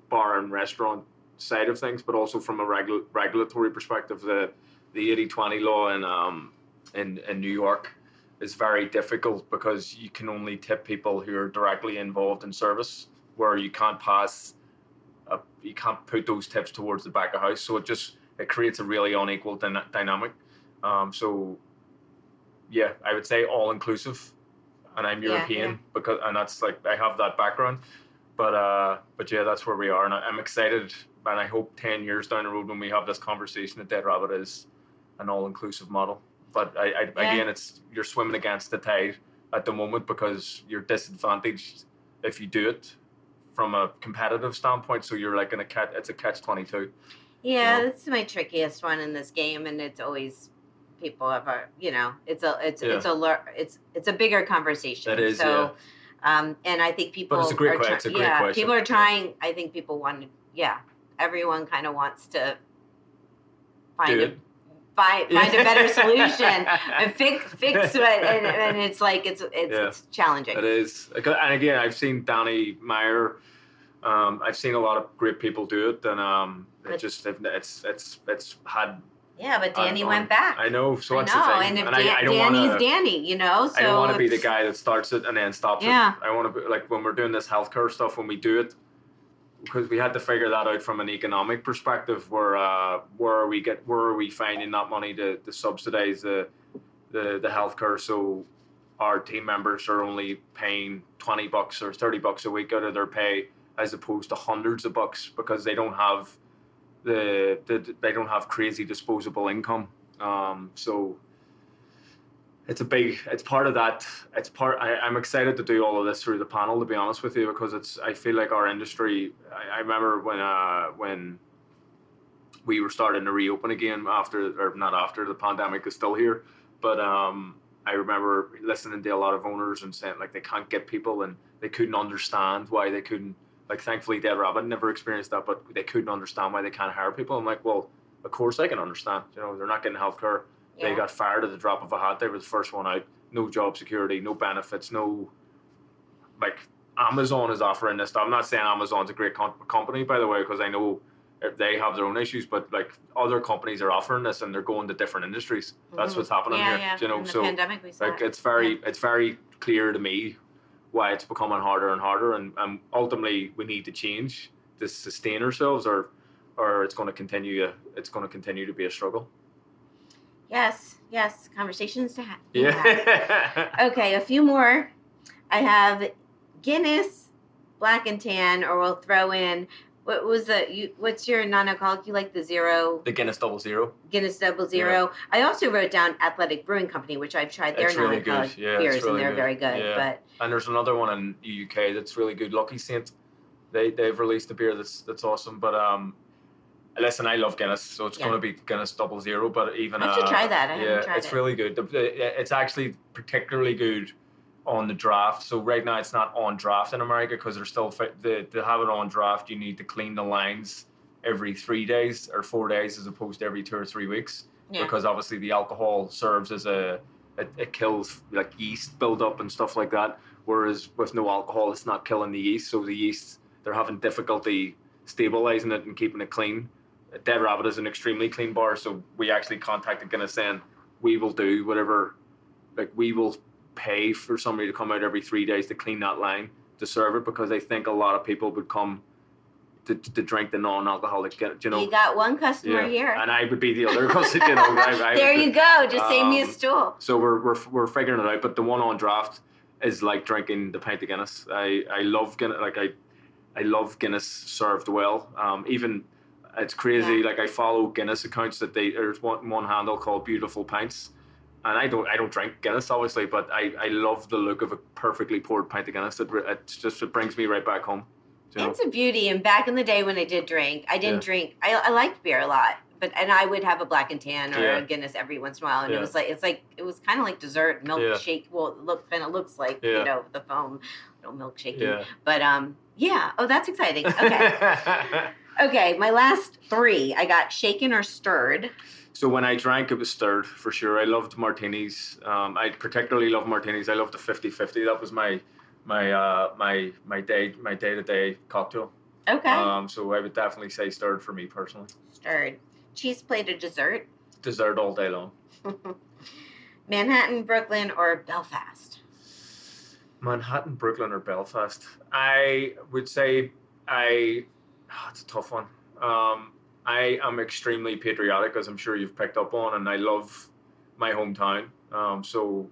D: bar and restaurant side of things, but also from a regu- regulatory perspective. The the 80-20 law in um in in New York is very difficult because you can only tip people who are directly involved in service, where you can't pass, a, you can't put those tips towards the back of house. So it just it creates a really unequal dyna- dynamic. Um, so yeah, I would say all inclusive, and I'm European
B: yeah.
D: because and that's like I have that background. But uh, but yeah, that's where we are, and I- I'm excited, and I hope ten years down the road when we have this conversation, that Dead Rabbit is an all-inclusive model. But I, I
B: Yeah.
D: again, it's you're swimming against the tide at the moment because you're disadvantaged if you do it from a competitive standpoint. So you're like in a catch. It's a catch twenty two.
B: Yeah,
D: Yeah.
B: that's my trickiest one in this game, and it's always people have a you know it's a it's
D: Yeah.
B: it's a it's it's a bigger conversation.
D: That is,
B: so, um, and I think people But
D: it's a great
B: are
D: que-
B: try-
D: it's a great
B: yeah,
D: question.
B: people are
D: Yeah.
B: trying. I think people want to yeah, everyone kind of wants to find
D: Do
B: a find, find a better solution and fix fix it, and, and it's like it's it's,
D: Yeah.
B: it's challenging.
D: It is, and again, I've seen Danny Meyer. Um, I've seen a lot of great people do it, and um, it just it's it's it's had.
B: Yeah, but Danny
D: on-
B: went back.
D: I know, so
B: I
D: that's
B: know,
D: the thing,
B: and if
D: I,
B: Dan-
D: I don't
B: Danny's
D: want to.
B: Danny, you know, so
D: I don't want to be the guy that starts it and then stops
B: Yeah.
D: it. I want to be like when we're doing this healthcare stuff when we do it, because we had to figure that out from an economic perspective. Where uh, where are we get where are we finding that money to, to subsidize the the the healthcare? So our team members are only paying twenty bucks or thirty bucks a week out of their pay, as opposed to hundreds of bucks because they don't have the, the they don't have crazy disposable income. Um, so it's a big it's part of that it's part I, i'm excited to do all of this through the panel to be honest with you because it's i feel like our industry i, I remember when uh when we were starting to reopen again after or not after the pandemic is still here but um i remember listening to a lot of owners and saying like they can't get people and they couldn't understand why they couldn't like thankfully dead rabbit never experienced that but they couldn't understand why they can't hire people i'm like well of course i can understand you know they're not getting health care they got fired at the drop of a hat. They were the first one out. No job security, no benefits, no like Amazon is offering this. Stuff. I'm not saying Amazon's a great com- company, by the way, because I know they have their own issues. But like other companies are offering this, and they're going to different industries. That's
B: Mhm.
D: what's happening
B: yeah,
D: here.
B: Yeah,
D: You know, so
B: pandemic we saw
D: like
B: it.
D: it's very it's very clear to me why it's becoming harder and harder, and, and ultimately we need to change to sustain ourselves, or or it's going to continue. Uh, it's going to continue to be a struggle.
B: Yes, yes, conversations to have.
D: Yeah.
B: Okay, a few more. I have Guinness, Black and Tan, or we'll throw in what was the you? What's your non-alcoholic? You like the zero
D: The Guinness Double Zero.
B: Guinness Double Zero? I also wrote down Athletic Brewing Company, which I've tried their
D: It's really good.
B: non-alcoholic
D: Yeah, it's
B: beers,
D: really
B: and they're
D: good.
B: very good.
D: Yeah.
B: But
D: And there's another one in the UK that's really good. Lucky Saint. They they've released a beer that's that's awesome. But um, listen, I love Guinness, so it's
B: Yeah.
D: going to be Guinness Double Zero. But even
B: I have to
D: uh,
B: try that. I
D: yeah,
B: tried
D: it's
B: it.
D: really good. It's actually particularly good on the draft. So right now it's not on draft in America because they're still the to have it on draft. You need to clean the lines every three days or four days as opposed to every two or three weeks
B: yeah.
D: because obviously the alcohol serves as a it, it kills like yeast buildup and stuff like that. Whereas with no alcohol, it's not killing the yeast. So the yeast they're having difficulty stabilizing it and keeping it clean. Dead Rabbit is an extremely clean bar, so we actually contacted Guinness saying we will do whatever, like we will pay for somebody to come out every three days to clean that line to serve it because I think a lot of people would come to, to drink the non-alcoholic. You know,
B: you got one customer
D: yeah.
B: here.
D: and I would be the other because you know. I, I
B: there
D: would-
B: you go. Just save me a
D: Um,
B: stool.
D: So we're, we're we're figuring it out. But the one on draft is like drinking the pint of Guinness. I, I love Guinness. Like I I love Guinness served well. Um, even it's crazy.
B: Yeah.
D: Like I follow Guinness accounts that they there's one one handle called Beautiful Pints. And I don't, I don't drink Guinness, obviously, but I, I love the look of a perfectly poured pint of Guinness. It, it just it brings me right back home. You know?
B: It's a beauty. And back in the day when I did drink, I didn't
D: Yeah.
B: drink. I, I liked beer a lot, but and I would have a black and tan or
D: Yeah.
B: a Guinness every once in a while, and it was like it's like it was kind of like dessert milkshake. Well, it look kind of looks like
D: Yeah.
B: you know the foam, little milkshake.
D: yeah.
B: But um, yeah. Oh, that's exciting. Okay, okay. My last three, I got shaken or stirred.
D: So when I drank, it was stirred for sure. I loved martinis. Um, I particularly love martinis. I loved the 50-50. That was my my uh, my my day my day to day cocktail.
B: Okay,
D: Um, so I would definitely say stirred for me personally.
B: stirred. Cheese plate or dessert.
D: Dessert all day long.
B: Manhattan, Brooklyn, or Belfast.
D: Manhattan, Brooklyn, or Belfast? I would say I. Oh, it's a tough one. Um, I am extremely patriotic, as I'm sure you've picked up on, and I love my hometown. Um, so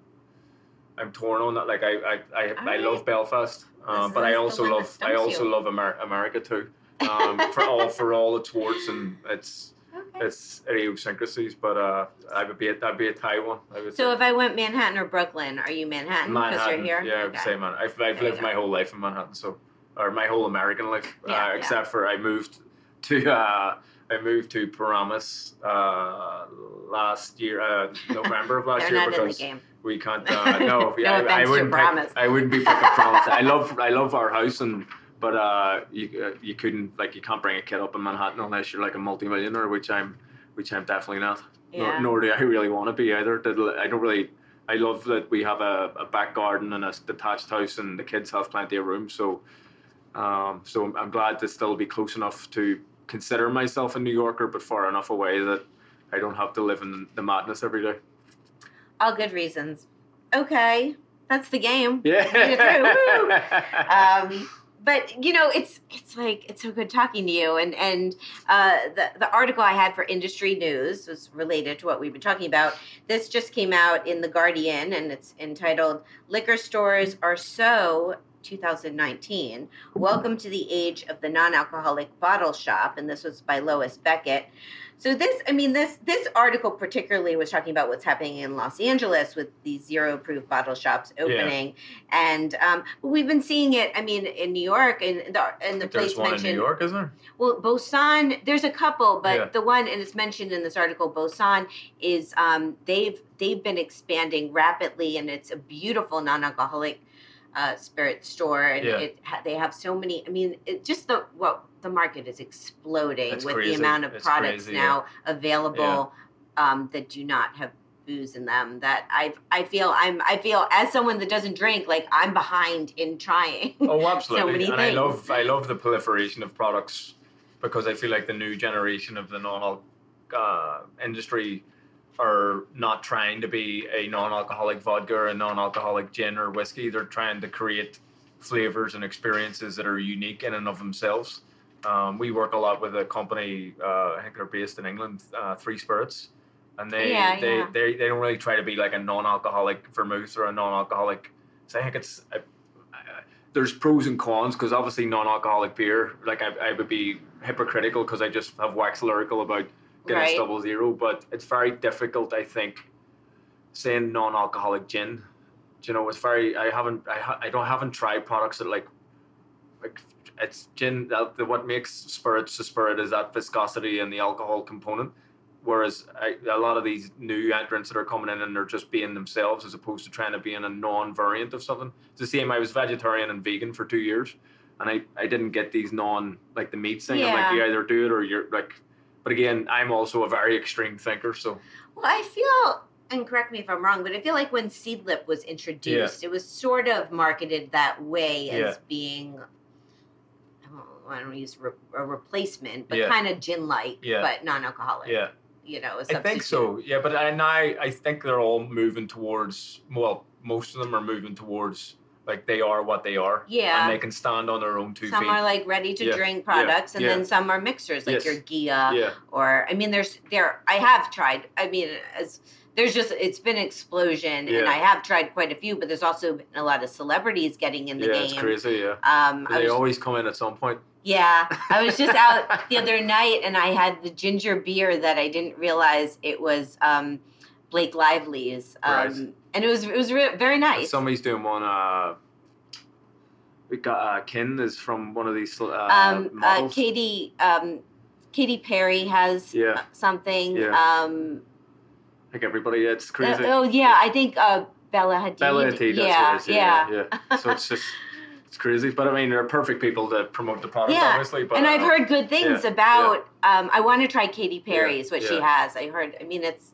D: I'm torn on that. Like I, I, I, I
B: Alright.
D: love Belfast, um, but I also love, I also
B: you.
D: love Amer- America too. Um, for all for all its warts and its
B: Okay.
D: its idiosyncrasies. But uh, I would be a, that'd be a tie one.
B: So
D: say.
B: if I went Manhattan or Brooklyn, are you Manhattan because you're here?
D: Yeah, I would
B: Okay.
D: say man. I've, I've lived my whole life in Manhattan, so or my whole American life,
B: Yeah,
D: uh,
B: yeah.
D: except for I moved to uh, I moved to Paramus uh, last year, uh, November of last year
B: not in the
D: because we can't. Uh, no,
B: No
D: I, I wouldn't. Pick, I wouldn't be picking Paramus. I love I love our house and. But uh, you uh, you couldn't like you can't bring a kid up in Manhattan unless you're like a multimillionaire, which I'm which I'm definitely not.
B: Yeah.
D: Nor, nor do I really want to be either. I don't really. I love that we have a, a back garden and a detached house, and the kids have plenty of room. So, um, so I'm glad to still be close enough to consider myself a New Yorker, but far enough away that I don't have to live in the madness every day.
B: All good reasons. Okay, that's the game.
D: Yeah.
B: Made it through. Um, but you know, it's it's like it's so good talking to you. And and uh, the the article I had for Industry News was related to what we've been talking about. This just came out in the Guardian, and it's entitled "Liquor Stores Are So." 2019. Welcome to the age of the non-alcoholic bottle shop, and this was by Lois Beckett. So this, I mean, this this article particularly was talking about what's happening in Los Angeles with these zero-proof bottle shops opening, and um, we've been seeing it. I mean, in New York, and the and the place
D: one in
B: mentioned.
D: New York, isn't there?
B: Well, Boisson, there's a couple, but
D: Yeah.
B: the one, and it's mentioned in this article, Boisson is um, they've they've been expanding rapidly, and it's a beautiful non-alcoholic uh, spirit store, and
D: Yeah.
B: it they have so many. I mean, it just the what the market is exploding
D: It's
B: with
D: crazy.
B: the amount of products
D: crazy,
B: now available um, that do not have booze in them. That I I feel I'm I feel as someone that doesn't drink, like I'm behind in trying.
D: Oh, absolutely.
B: many
D: and I love I love the proliferation of products because I feel like the new generation of the non uh, industry are not trying to be a non-alcoholic vodka or a non-alcoholic gin or whiskey. They're trying to create flavors and experiences that are unique in and of themselves. Um, we work a lot with a company. Uh, I think they're based in England, uh, Three Spirits, and they
B: Yeah,
D: they,
B: yeah.
D: they they don't really try to be like a non-alcoholic vermouth or a non-alcoholic. So I think it's I- there's pros and cons because obviously non-alcoholic beer, like I, I would be hypocritical because I just have waxed lyrical about Guinness
B: Right.
D: Double Zero, but it's very difficult, I think, saying non-alcoholic gin. Do you know, it's very. I haven't. I, ha, I don't haven't tried products that like, like it's gin. That, the, what makes spirits a spirit is that viscosity and the alcohol component. Whereas I, a lot of these new entrants that are coming in and they're just being themselves as opposed to trying to be in a non-variant of something. It's the same. I was vegetarian and vegan for two years, and I, I didn't get these non like the meat thing. I'm like you either do it or you're like. But again, I'm also a very extreme thinker, so
B: Well, I feel, and correct me if I'm wrong, but I feel like when Seedlip was introduced, it was sort of marketed that way as
D: Yeah.
B: being, I don't, I use re- a replacement, but
D: Yeah.
B: kind of gin light,
D: Yeah.
B: but non-alcoholic.
D: yeah.
B: You know,
D: I think so. Yeah, but I now I think they're all moving towards. Well, most of them are moving towards like they are what they are.
B: Yeah.
D: And they can stand on their own two
B: some
D: feet.
B: Some are like ready to
D: Yeah,
B: drink
D: yeah,
B: products, and
D: yeah.
B: then some are mixers, like
D: Yes.
B: your Ghia,
D: yeah.
B: or I mean, there's there. I have tried. I mean, as there's just it's been an explosion, and I have tried quite a few, but there's also been a lot of celebrities getting in the
D: yeah,
B: game.
D: it's crazy. Yeah.
B: Um,
D: They
B: was,
D: always come in at some point.
B: yeah, I was just out the other night, and I had the ginger beer that I didn't realize it was um, Blake Lively's, um,
D: Right.
B: And it was it was re- very nice.
D: Somebody's doing one. Uh, we got uh, Kin is from one of these uh,
B: um, uh. Katy um, Katy Perry has
D: Yeah.
B: something.
D: Yeah.
B: Um,
D: I think everybody. It's
B: uh,
D: crazy.
B: oh yeah, I think uh, Bella Hadid.
D: Bella Hadid,
B: yeah,
D: is.
B: yeah.
D: Yeah, yeah. So it's just it's crazy, but I mean, they're perfect people to promote the product,
B: Yeah,
D: obviously. But
B: and I've
D: uh,
B: heard good things
D: yeah,
B: about. Um, I want to try Katy Perry's, what she has. I heard. I mean, it's.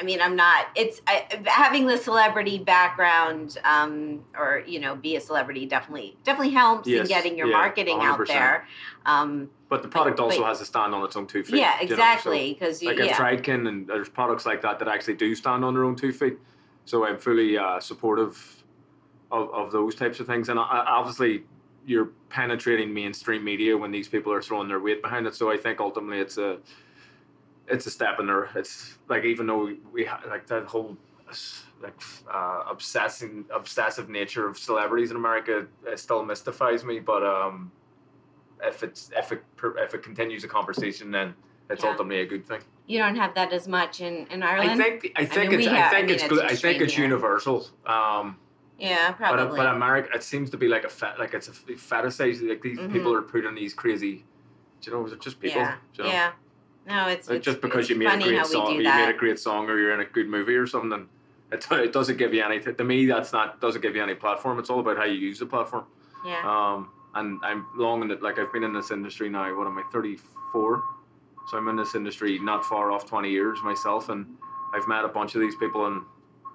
B: I mean, I'm not. It's I, having the celebrity background, um, or you know, be a celebrity definitely definitely helps in getting your
D: yeah,
B: marketing out
D: 100%.
B: there. Um,
D: But the product
B: but-
D: also
B: but-
D: has to stand on its own two feet.
B: yeah,
D: you know, so-
B: exactly. Because
D: like
B: yeah,
D: tried Kin, and there's products like that that actually do stand on their own two feet. So I'm fully uh, supportive of, of those types of things. And I- obviously, you're penetrating mainstream media when these people are throwing their weight behind it. So I think ultimately it's a it's a step in there. It's like even though we, we like that whole like uh, obsessing obsessive nature of celebrities in America it still mystifies me. But um, if it's if it if it continues a conversation, then it's
B: Yeah.
D: ultimately a good thing.
B: you don't have that as much in in Ireland.
D: I think I think
B: mean,
D: it's I
B: have- I
D: think
B: mean,
D: it's
B: it's
D: gl- I think it's
B: here.
D: universal. Um,
B: yeah, probably.
D: but but America, it seems to be like a fet, like it's a fetish. Like these
B: Mhm.
D: people are put in these crazy. Do you know? Just people.
B: yeah,
D: you know?
B: yeah. No, it's, it's
D: just because
B: it's
D: you made a great song, you made a great song, or you're in a good movie or something. It, it doesn't give you any. To me, that's not doesn't give you any platform. It's all about how you use the platform.
B: yeah.
D: Um, and I'm long in it. Like I've been in this industry now. What am I? Thirty four. So I'm in this industry not far off twenty years myself, and I've met a bunch of these people. And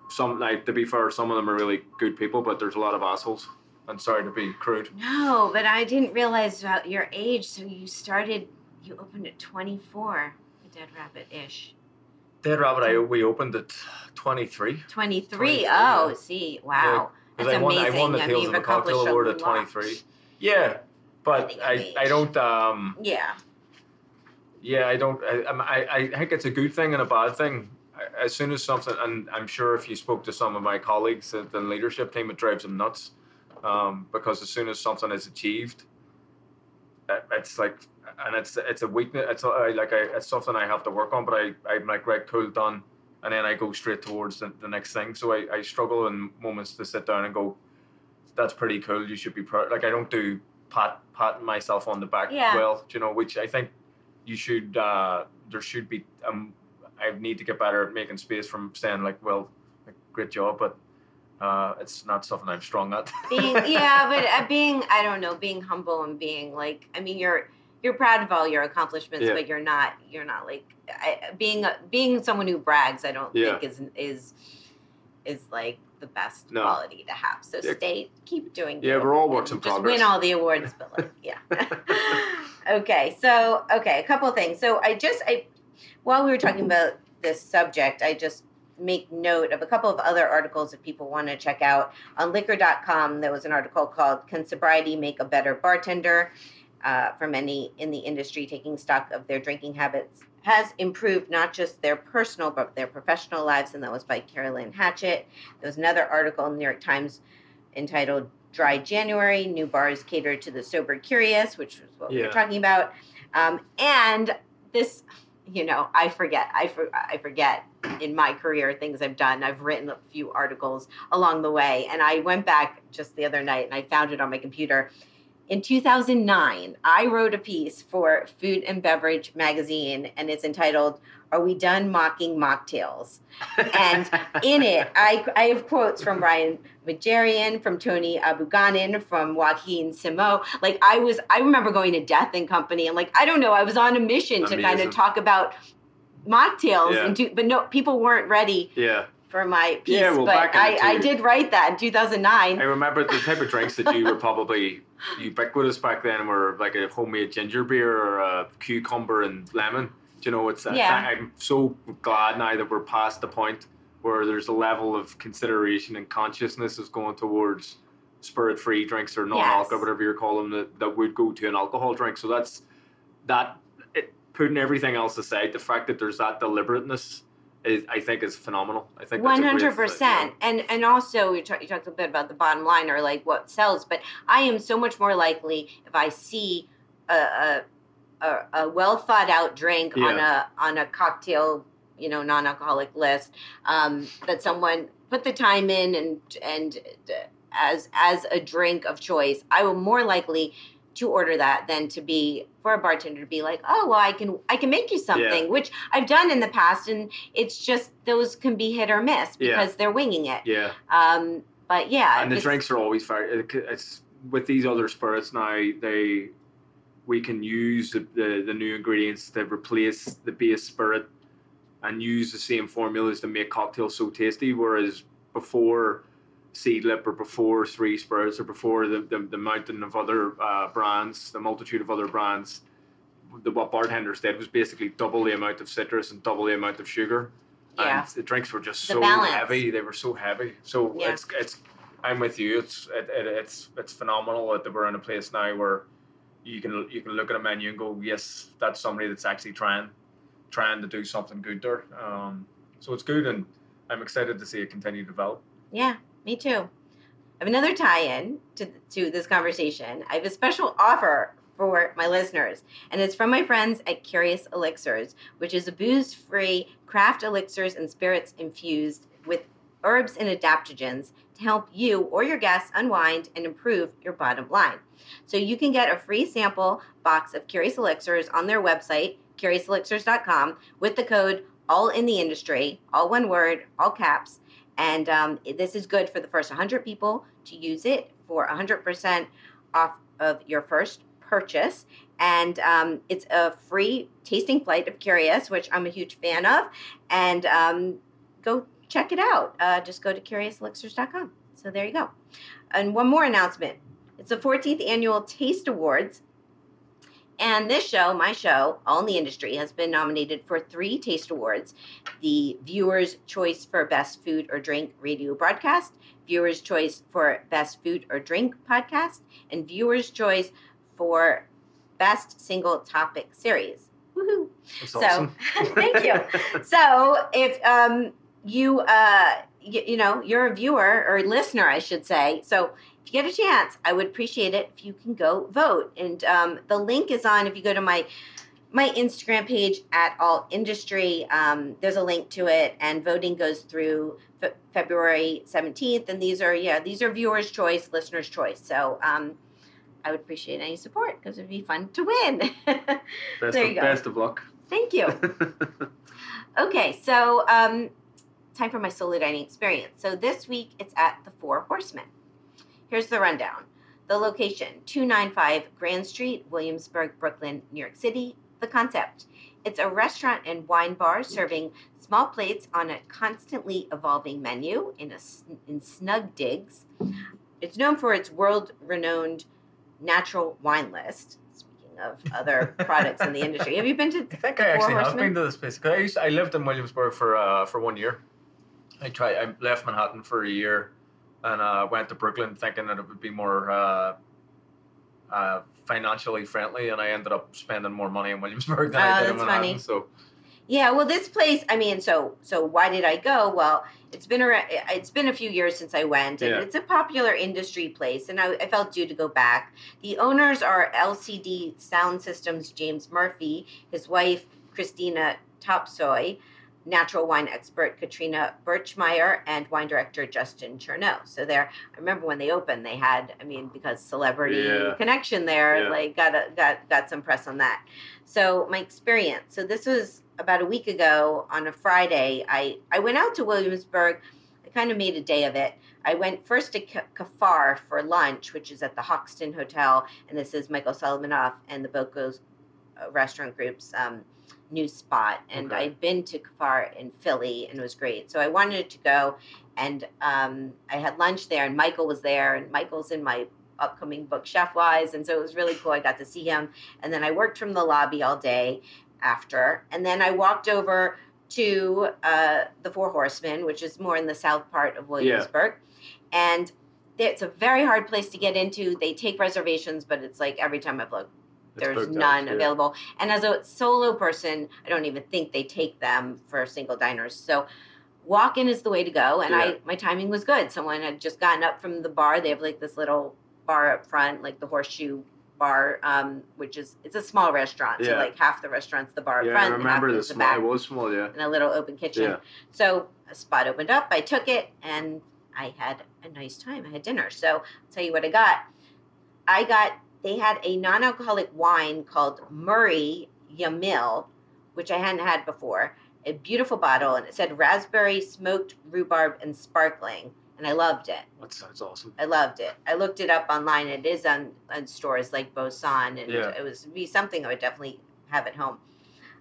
D: some, like to be fair, some of them are really good people, but there's a lot of assholes. I'm sorry to be crude.
B: No, but I didn't realize about your age. So you started, you opened at 24, a Dead Rabbit ish.
D: Dead Rabbit, I we opened at twenty three.
B: 23.
D: 23,
B: Oh,
D: yeah.
B: see, wow. That's
D: I won,
B: amazing.
D: I won the
B: I mean,
D: Tales of a Cocktail Award at
B: lot.
D: 23. Yeah, but
B: think
D: I, I don't um
B: Yeah.
D: yeah I don't I, I I think it's a good thing and a bad thing. As soon as something and I'm sure if you spoke to some of my colleagues at the leadership team, it drives them nuts. Um, because as soon as something is achieved, it- it's like and it's it's a weakness. It's a, like I, it's something I have to work on. But I I'm like right, cool, done, and then I go straight towards the, the next thing. So I, I struggle in moments to sit down and go, that's pretty cool. You should be proud. Like I don't do pat patting myself on the back
B: Yeah.
D: well, you know, which I think you should. Uh, there should be. Um, I need to get better at making space from saying like, well, like, great job, but uh, it's not something I'm strong at.
B: Being, yeah, but uh, being, I don't know, being humble and being like, I mean, you're, you're proud of all your accomplishments,
D: Yeah.
B: but you're not, you're not like, I, being, being someone who brags, I don't
D: Yeah.
B: think is, is, is like the best
D: No.
B: quality to have. So
D: Yeah.
B: stay, keep doing.
D: Yeah, we're all works in
B: Just
D: progress.
B: win all the awards, but like, yeah. okay, so okay, a couple of things. So I just, I, while we were talking about this subject, I just make note of a couple of other articles if people want to check out on liquor.com there was an article called can sobriety make a better bartender uh, for many in the industry taking stock of their drinking habits has improved not just their personal but their professional lives and that was by carolyn hatchett. There was another article in the new york times entitled dry january new bars cater to the sober curious which was what we were talking about. Um, and this you know i forget I, for, I forget in my career things i've done. I've written a few articles along the way and i went back just the other night and i found it on my computer in 2009 i wrote a piece for food and beverage magazine and it's entitled are we done mocking mocktails and in it, I, I have quotes from Brian Majarian, from Tony Abou-Ganim, from Joaquin Simo. Like I was, I remember going to Death and Company, and like I don't know, I was on a mission to kind of talk about mocktails,
D: Yeah.
B: and do, but no, people weren't ready
D: yeah,
B: for my piece.
D: Yeah, well,
B: but I, I did write that in 2009.
D: I remember the type of drinks that you were probably ubiquitous back then were like a homemade ginger beer or a cucumber and lemon. Do you know, it's
B: Yeah.
D: I'm so glad now that we're past the point where there's a level of consideration and consciousness is going towards spirit free drinks or non alcohol,
B: Yes.
D: whatever you're calling them, that, that would go to an alcohol drink. So that's that. It, putting everything else aside, the fact that there's that deliberateness, is, I think, is phenomenal. I think
B: One hundred percent, and and also you, talk, you talked a bit about the bottom line or like what sells, but I am so much more likely if I see a a, a, a well thought out drink on a on a cocktail, you know, non alcoholic list um, that someone put the time in and and uh, as as a drink of choice, I will more likely to order that than to be for a bartender to be like, oh well, I can I can make you something, which I've done in the past, and it's just those can be hit or miss
D: Yeah.
B: because they're winging it.
D: Yeah.
B: Um, but yeah,
D: and the drinks are always very it's with these other spirits now they we can use the, the, the new ingredients to replace the base spirit and use the same formulas to make cocktails so tasty whereas before seedlip or before three spirits or before the, the, the mountain of other uh, brands the multitude of other brands the, what bartenders did was basically double the amount of citrus and double the amount of sugar
B: Yeah.
D: and the drinks were just
B: The
D: so
B: balance.
D: heavy they were so heavy so
B: Yeah.
D: it's it's I'm with you. It's it, it, it's it's phenomenal that we're in a place now where you can you can look at a menu and go, yes, that's somebody that's actually trying trying to do something good there. Um, so it's good, and I'm excited to see it continue to develop.
B: Yeah, me too. I have another tie-in to to this conversation. I have a special offer for my listeners, and it's from my friends at Curious Elixirs, which is a booze-free craft elixirs and spirits infused with herbs and adaptogens to help you or your guests unwind and improve your bottom line. So you can get a free sample box of Curious Elixirs on their website, curiouselixirs.com, with the code all in the industry, all one word, all caps. And um, this is good for the first 100 people to use it for 100% off of your first purchase. And um, it's a free tasting flight of Curious, which I'm a huge fan of. And um, go check it out. Uh, just go to curiouselixirs.com. So there you go. And one more announcement it's the 14th annual Taste Awards. And this show, my show, All in the Industry, has been nominated for three Taste Awards the Viewer's Choice for Best Food or Drink Radio Broadcast, Viewer's Choice for Best Food or Drink Podcast, and Viewer's Choice for Best Single Topic Series. Woohoo!
D: That's
B: So,
D: awesome.
B: thank you. So if um, you, uh, you, you know, you're a viewer or a listener, I should say. So if you get a chance, I would appreciate it if you can go vote. And um, the link is on if you go to my my Instagram page at All Industry. Um, there's a link to it, and voting goes through fe- February 17th. And these are yeah, these are viewers' choice, listeners' choice. So um, I would appreciate any support because it'd be fun to win.
D: best,
B: there
D: of,
B: you go.
D: best of luck.
B: Thank you. Okay, so um, time for my solo dining experience. So this week it's at the Four Horsemen. Here's the rundown. The location 295 Grand Street, Williamsburg, Brooklyn, New York City. The concept it's a restaurant and wine bar serving small plates on a constantly evolving menu in, a, in snug digs. It's known for its world renowned natural wine list. Speaking of other products in the industry, have you been to
D: I think I actually have been to this place. I, used, I lived in Williamsburg for uh, for one year. I tried. I left Manhattan for a year, and uh, went to Brooklyn thinking that it would be more uh, uh, financially friendly, and I ended up spending more money in Williamsburg than
B: Oh,
D: I did in Manhattan.
B: funny.
D: So
B: Yeah, well, this place. I mean, so so why did I go? Well, it's been around. It's been a few years since I went, and
D: Yeah.
B: it's a popular industry place, and I, I felt due to go back. The owners are LCD Soundsystem's James Murphy, his wife Christina Topsøe, natural wine expert Katrina Birchmeyer, and wine director Justin Chearno. So there, I remember when they opened, they had. I mean, because celebrity
D: Yeah.
B: connection there,
D: Yeah.
B: like got a, got got some press on that. So my experience. So this was about a week ago on a Friday. I I went out to Williamsburg. I kind of made a day of it. I went first to Ka- K'Far for lunch, which is at the Hoxton Hotel, and this is Michael Solomonov and the Bocos uh, Restaurant Group's um, new spot. And
D: Okay.
B: I'd been to K'Far in Philly, and it was great. So I wanted to go, and um, I had lunch there, and Michael was there, and Michael's in my upcoming book Chefwise, and so it was really cool. I got to see him, and then I worked from the lobby all day after, and then I walked over to uh, the Four Horsemen, which is more in the south part of Williamsburg, and it's a very hard place to get into. They take reservations, but it's like every time I've looked, there's
D: out,
B: none
D: yeah.
B: available. And as a solo person, I don't even think they take them for single diners. So walk in is the way to go. And
D: Yeah.
B: I my timing was good. Someone had just gotten up from the bar. They have like this little bar up front, like the horseshoe bar, um, which is it's a small restaurant. So
D: Yeah.
B: like half the restaurant's the bar up
D: Yeah,
B: front,
D: I remember the
B: the
D: small.
B: back
D: It was small, yeah.
B: and a little open kitchen.
D: Yeah.
B: So a spot opened up. I took it and I had a nice time. I had dinner. So I'll tell you what I got. I got they had a non-alcoholic wine called Muri Yamilé, which I hadn't had before. A beautiful bottle, and it said raspberry, smoked rhubarb, and sparkling. And I loved it.
D: That sounds awesome.
B: I loved it. I looked it up online. It is on, on stores like Boisson, and
D: Yeah.
B: it was be something I would definitely have at home.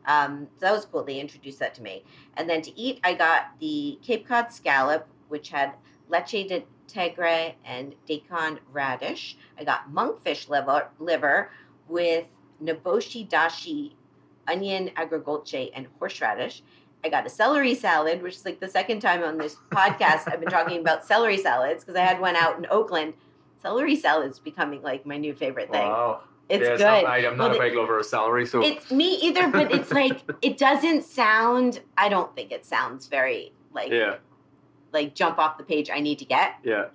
B: Um, so that was cool. They introduced that to me. And then to eat, I got the Cape Cod scallop, which had leche de tigre and daikon radish. I got monkfish liver, liver with niboshi dashi, onion agrodolce, and horseradish. I got a celery salad, which is like the second time on this podcast I've been talking about celery salads because I had one out in Oakland. Celery salad's becoming like my new favorite thing.
D: Wow.
B: It's
D: yeah,
B: good.
D: Not, I, am not
B: Well,
D: a big lover of celery, so
B: It's me either, but it's like it doesn't sound. I don't think it sounds very like
D: yeah,
B: like jump off the page. I need to get,
D: yeah.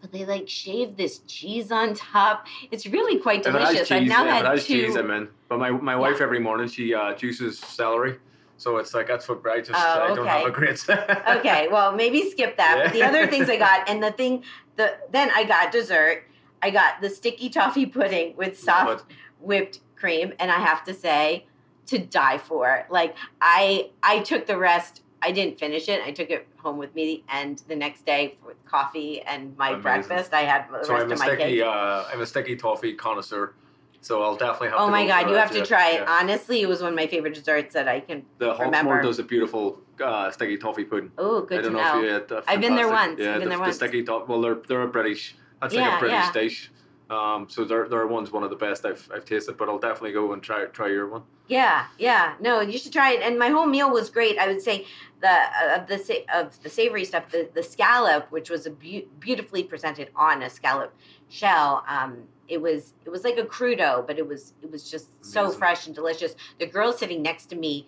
B: but they like shave this cheese on top. It's really quite
D: delicious. has.
B: I've
D: cheese,
B: now
D: it
B: had two.
D: cheese, I'm in. But my my wife every morning she uh, juices celery, so it's like that's what I just
B: Oh,
D: I don't have a great.
B: okay, well maybe skip that. But the other things I got, and the thing, the then I got dessert. I got the sticky toffee pudding with soft whipped cream, and I have to say, to die for. Like I, I took the rest. I didn't finish it. I took it home with me, and the next day with coffee and my
D: Amazing.
B: breakfast, I had the
D: So
B: rest
D: I'm a
B: of my
D: sticky
B: cake.
D: uh, I'm a sticky toffee connoisseur. So I'll definitely have.
B: Oh
D: to
B: my
D: go
B: god, you have to try it.
D: yeah.
B: Honestly, it was one of my favorite desserts that I can.
D: The
B: remember.
D: Hawksmoor does a beautiful uh, sticky toffee pudding.
B: Oh, good to
D: don't know,
B: know.
D: if you had the
B: I've been there once.
D: Yeah,
B: I've been
D: the,
B: there
D: the sticky toffee. Well, they're they're a British. That's like
B: Yeah,
D: a British
B: yeah.
D: dish. Um, so their their one's one of the best I've I've tasted. But I'll definitely go and try try your one.
B: Yeah, yeah. No, you should try it. And my whole meal was great. I would say the uh, of the of the savory stuff, the, the scallop, which was a beau- beautifully presented on a scallop shell. Um, it was it was like a crudo, but it was it was just so fresh and delicious. The girl sitting next to me,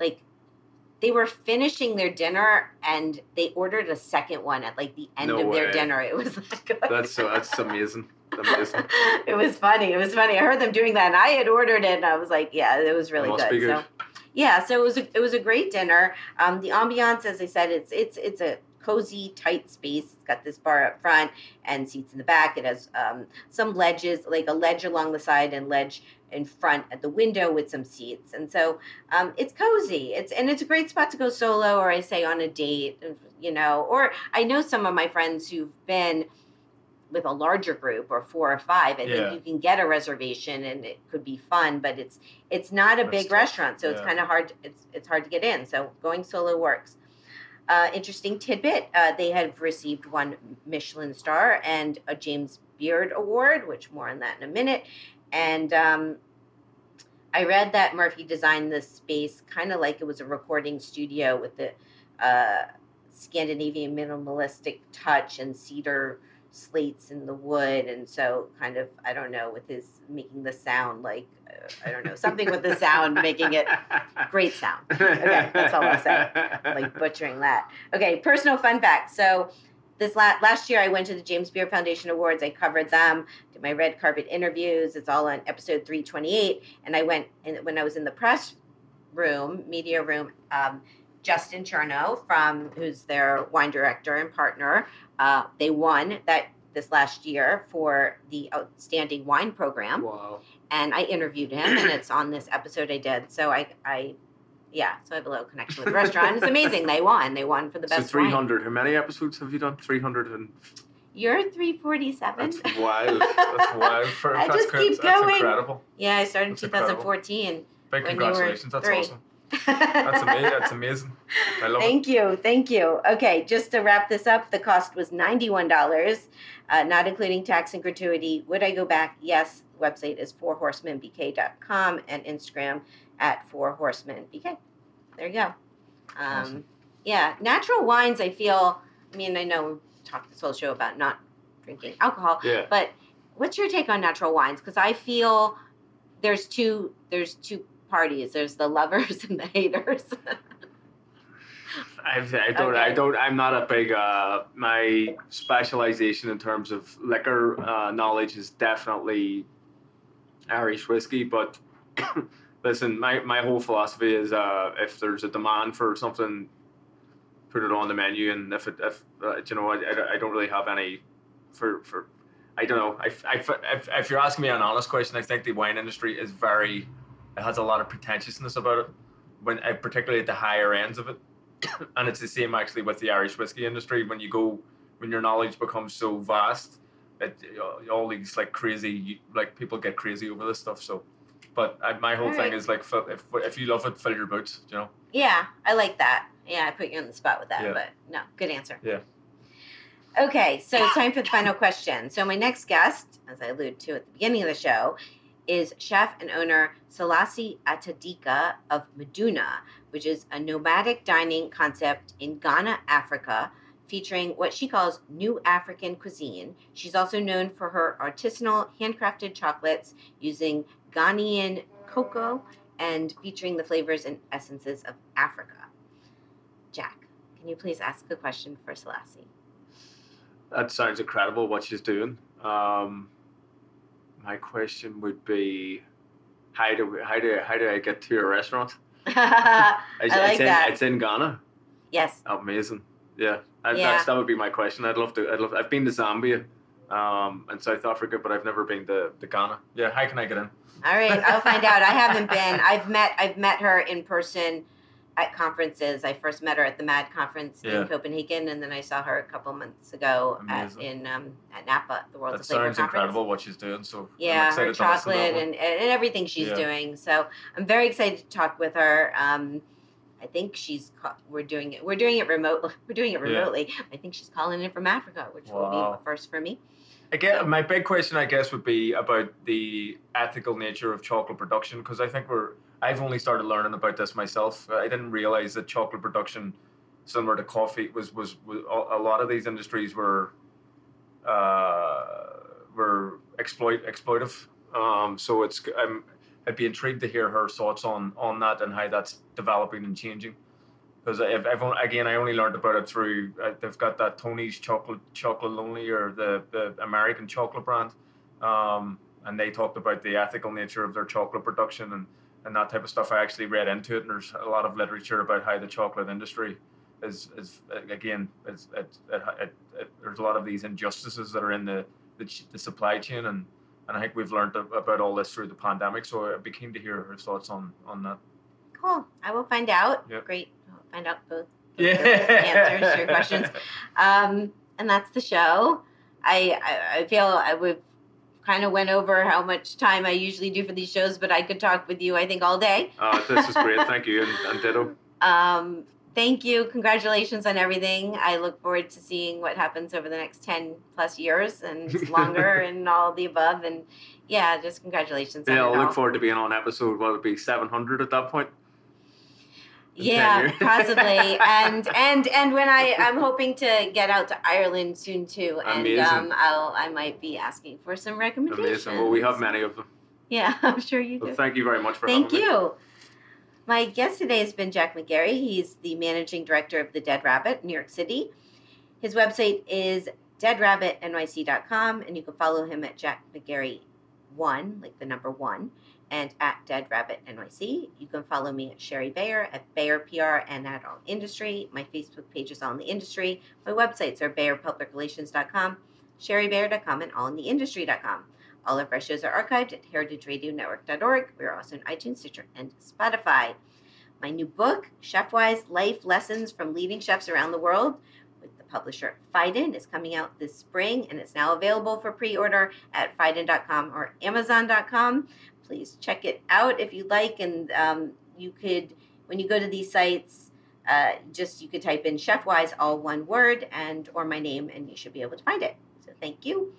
B: like they were finishing their dinner and they ordered a second one at like the end
D: No
B: of their dinner. It was like
D: That's so that's amazing. Amazing.
B: it was funny. It was funny. I heard them doing that, and I had ordered it, and I was like, "Yeah, it was really good."
D: be good.
B: So, yeah, so it was a, it was a great dinner. Um, the ambiance, as I said, it's it's it's a cozy, tight space. It's got this bar up front and seats in the back. It has um, some ledges, like a ledge along the side and ledge in front at the window with some seats. And so um, it's cozy. It's and it's a great spot to go solo, or I say on a date, you know. Or I know some of my friends who've been with a larger group or four or five, and
D: Yeah.
B: you can get a reservation and it could be fun, but it's it's not a
D: That's
B: big
D: tough.
B: restaurant, so it's kind of hard. It's it's hard to get in. So going solo works. Uh, interesting tidbit: uh, they have received one Michelin star and a James Beard Award, which more on that in a minute. And um, I read that Murphy designed this space kind of like it was a recording studio with the uh, Scandinavian minimalistic touch and cedar slates in the wood and so kind of i don't know with his making the sound like uh, i don't know something with the sound making it great sound. Okay, that's all I'll say. like butchering that. Okay personal fun fact. So this la- last year i went to the james beard foundation awards. I covered them did my red carpet interviews. It's all on episode 328 and i went and when i was in the press room media room um, justin chearno from who's their wine director and partner uh, they won that this last year for the outstanding wine program
D: Wow.
B: and I interviewed him, and it's on this episode I did. So I, I, yeah, so I have a little connection with the restaurant. It's amazing. They won. They won for the
D: So
B: best wine.
D: 300. How many episodes have you done? 300 and
B: You're 347.
D: that's wild. That's wild. For,
B: I
D: that's
B: just keep
D: that's
B: going.
D: incredible.
B: yeah, I started in
D: That's incredible.
B: 2014.
D: Big
B: When you were
D: congratulations. That's awesome. That's amazing. That's amazing. I love it.
B: Thank you, thank you. Okay, just to wrap this up, the cost was ninety-one dollars, uh, not including tax and gratuity. Would I go back? Yes. The website is fourhorsemenbk.com and Instagram at fourhorsemenbk. There you go. Um,
D: Awesome.
B: Yeah, natural wines. I feel. I mean, I know we talked this whole show about not drinking alcohol.
D: Yeah.
B: But what's your take on natural wines? Because I feel there's two there's two parties. There's the lovers and the haters.
D: I, I don't. I don't. I'm not a big. Uh, my specialization in terms of liquor uh, knowledge is definitely Irish whiskey. But listen, my, my whole philosophy is uh, if there's a demand for something, put it on the menu. And if it, if uh, you know, I, I, I don't really have any for for. I don't know. I, I, if, if you're asking me an honest question, I think the wine industry is very. It has a lot of pretentiousness about it, when uh, particularly at the higher ends of it and it's the same actually with the Irish whiskey industry. When you go, when your knowledge becomes so vast, it all these like crazy, like people get crazy over this stuff. So, but I, my whole thing is like, fill- if if you love it, fill your boots. You know.
B: yeah, I like that. Yeah, I put you on the spot with that,
D: Yeah.
B: but no, good answer.
D: Yeah.
B: Okay, so time for the final question. So my next guest, as I alluded to at the beginning of the show, is chef and owner Selassie Atadika of Midunu, which is a nomadic dining concept in Ghana, Africa, featuring what she calls new African cuisine. She's also known for her artisanal handcrafted chocolates using Ghanaian cocoa and featuring the flavors and essences of Africa. Jack, can you please ask a question for Selassie?
D: That sounds incredible. What she's doing. Um, my question would be, how do we, how do how do I get to your restaurant?
B: I
D: It's,
B: like
D: it's in,
B: that.
D: It's in Ghana.
B: yes.
D: Amazing. Yeah, I,
B: Yeah.
D: That's, that would be my question. I'd love to. I'd love. I've been to Zambia, um, and South Africa, but I've never been to, to Ghana. Yeah, how can I get in?
B: All right, I'll find out. I haven't been. I've met. I've met her in person at conferences. I first met her at the MAD conference
D: Yeah.
B: in Copenhagen, and then I saw her a couple months ago at, in um, at Napa, the World
D: That
B: of Flavor
D: sounds
B: conference.
D: incredible what she's doing. So
B: Yeah, her
D: excited to listen
B: chocolate and, and everything she's
D: Yeah.
B: doing. So I'm very excited to talk with her. Um, I think she's ca- we're doing it. We're doing it remotely We're doing it
D: Yeah.
B: remotely. I think she's calling in from Africa, which will be
D: Wow.
B: a first for me.
D: Guess my big question, I guess, would be about the ethical nature of chocolate production because I think we're. I've only started learning about this myself. I didn't realize that chocolate production, similar to coffee, was was, was a lot of these industries were. Uh, were exploit exploitive. Um, so it's I'm I'd be intrigued to hear her thoughts on on that and how that's developing and changing. Because only, again, I only learned about it through uh, they've got that Tony's chocolate Chocolonely or the the American chocolate brand, um, and they talked about the ethical nature of their chocolate production and and that type of stuff. I actually read into it, and there's a lot of literature about how the chocolate industry is is again it's it, it, it, it, there's a lot of these injustices that are in the the, the supply chain and. And I think we've learned about all this through the pandemic, so I'd be keen to hear her thoughts on on that.
B: Cool. I will find out.
D: Yep.
B: Great. I'll find out both.
D: Yeah.
B: answers to your questions. Um, and that's the show. I, I, I feel I would kind of went over how much time I usually do for these shows, but I could talk with you, I think, all day.
D: Uh, this is great. Thank you, and, and ditto.
B: Um, thank you. Congratulations on everything. I look forward to seeing what happens over the next 10 plus years and longer and all the above. And yeah, just congratulations.
D: Yeah,
B: it
D: I'll
B: all.
D: look forward to being on episode. What would it be seven hundred at that point? In 10
B: Yeah, possibly. and and and when I I'm hoping to get out to Ireland soon too, and
D: Amazing.
B: um, I'll I might be asking for some recommendations.
D: Amazing. Well, we have many of them.
B: Yeah, I'm sure you do.
D: Well, thank you very much for
B: Thank
D: having me.
B: you. My guest today has been Jack McGarry. He's the managing director of the Dead Rabbit, New York City. His website is deadrabbitnyc.com, and you can follow him at Jack McGarry one, like the number one, and at Dead Rabbit NYC. You can follow me at Shari Bayer at Bayer PR and at All Industry. My Facebook page is All in the Industry. My websites are BayerPublicRelations.com, ShariBayer.com, and AllInTheIndustry.com. All of our shows are archived at heritageradionetwork.org. We're also on iTunes, Stitcher, and Spotify. My new book, Chefwise Life Lessons from Leading Chefs Around the World, with the publisher Phaidon, is coming out this spring, and it's now available for pre-order at Phaidon.com or Amazon.com. Please check it out if you like, and um, you could, when you go to these sites, uh, just you could type in Chefwise, all one word, and or my name, and you should be able to find it. So thank you.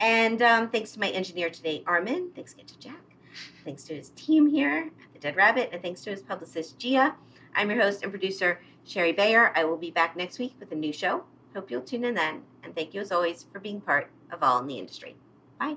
B: And um, thanks to my engineer today, Armin. Thanks again to Jack. Thanks to his team here at the Dead Rabbit, and thanks to his publicist, Gia. I'm your host and producer, Shari Bayer. I will be back next week with a new show. Hope you'll tune in then. And thank you as always for being part of All in the Industry. Bye.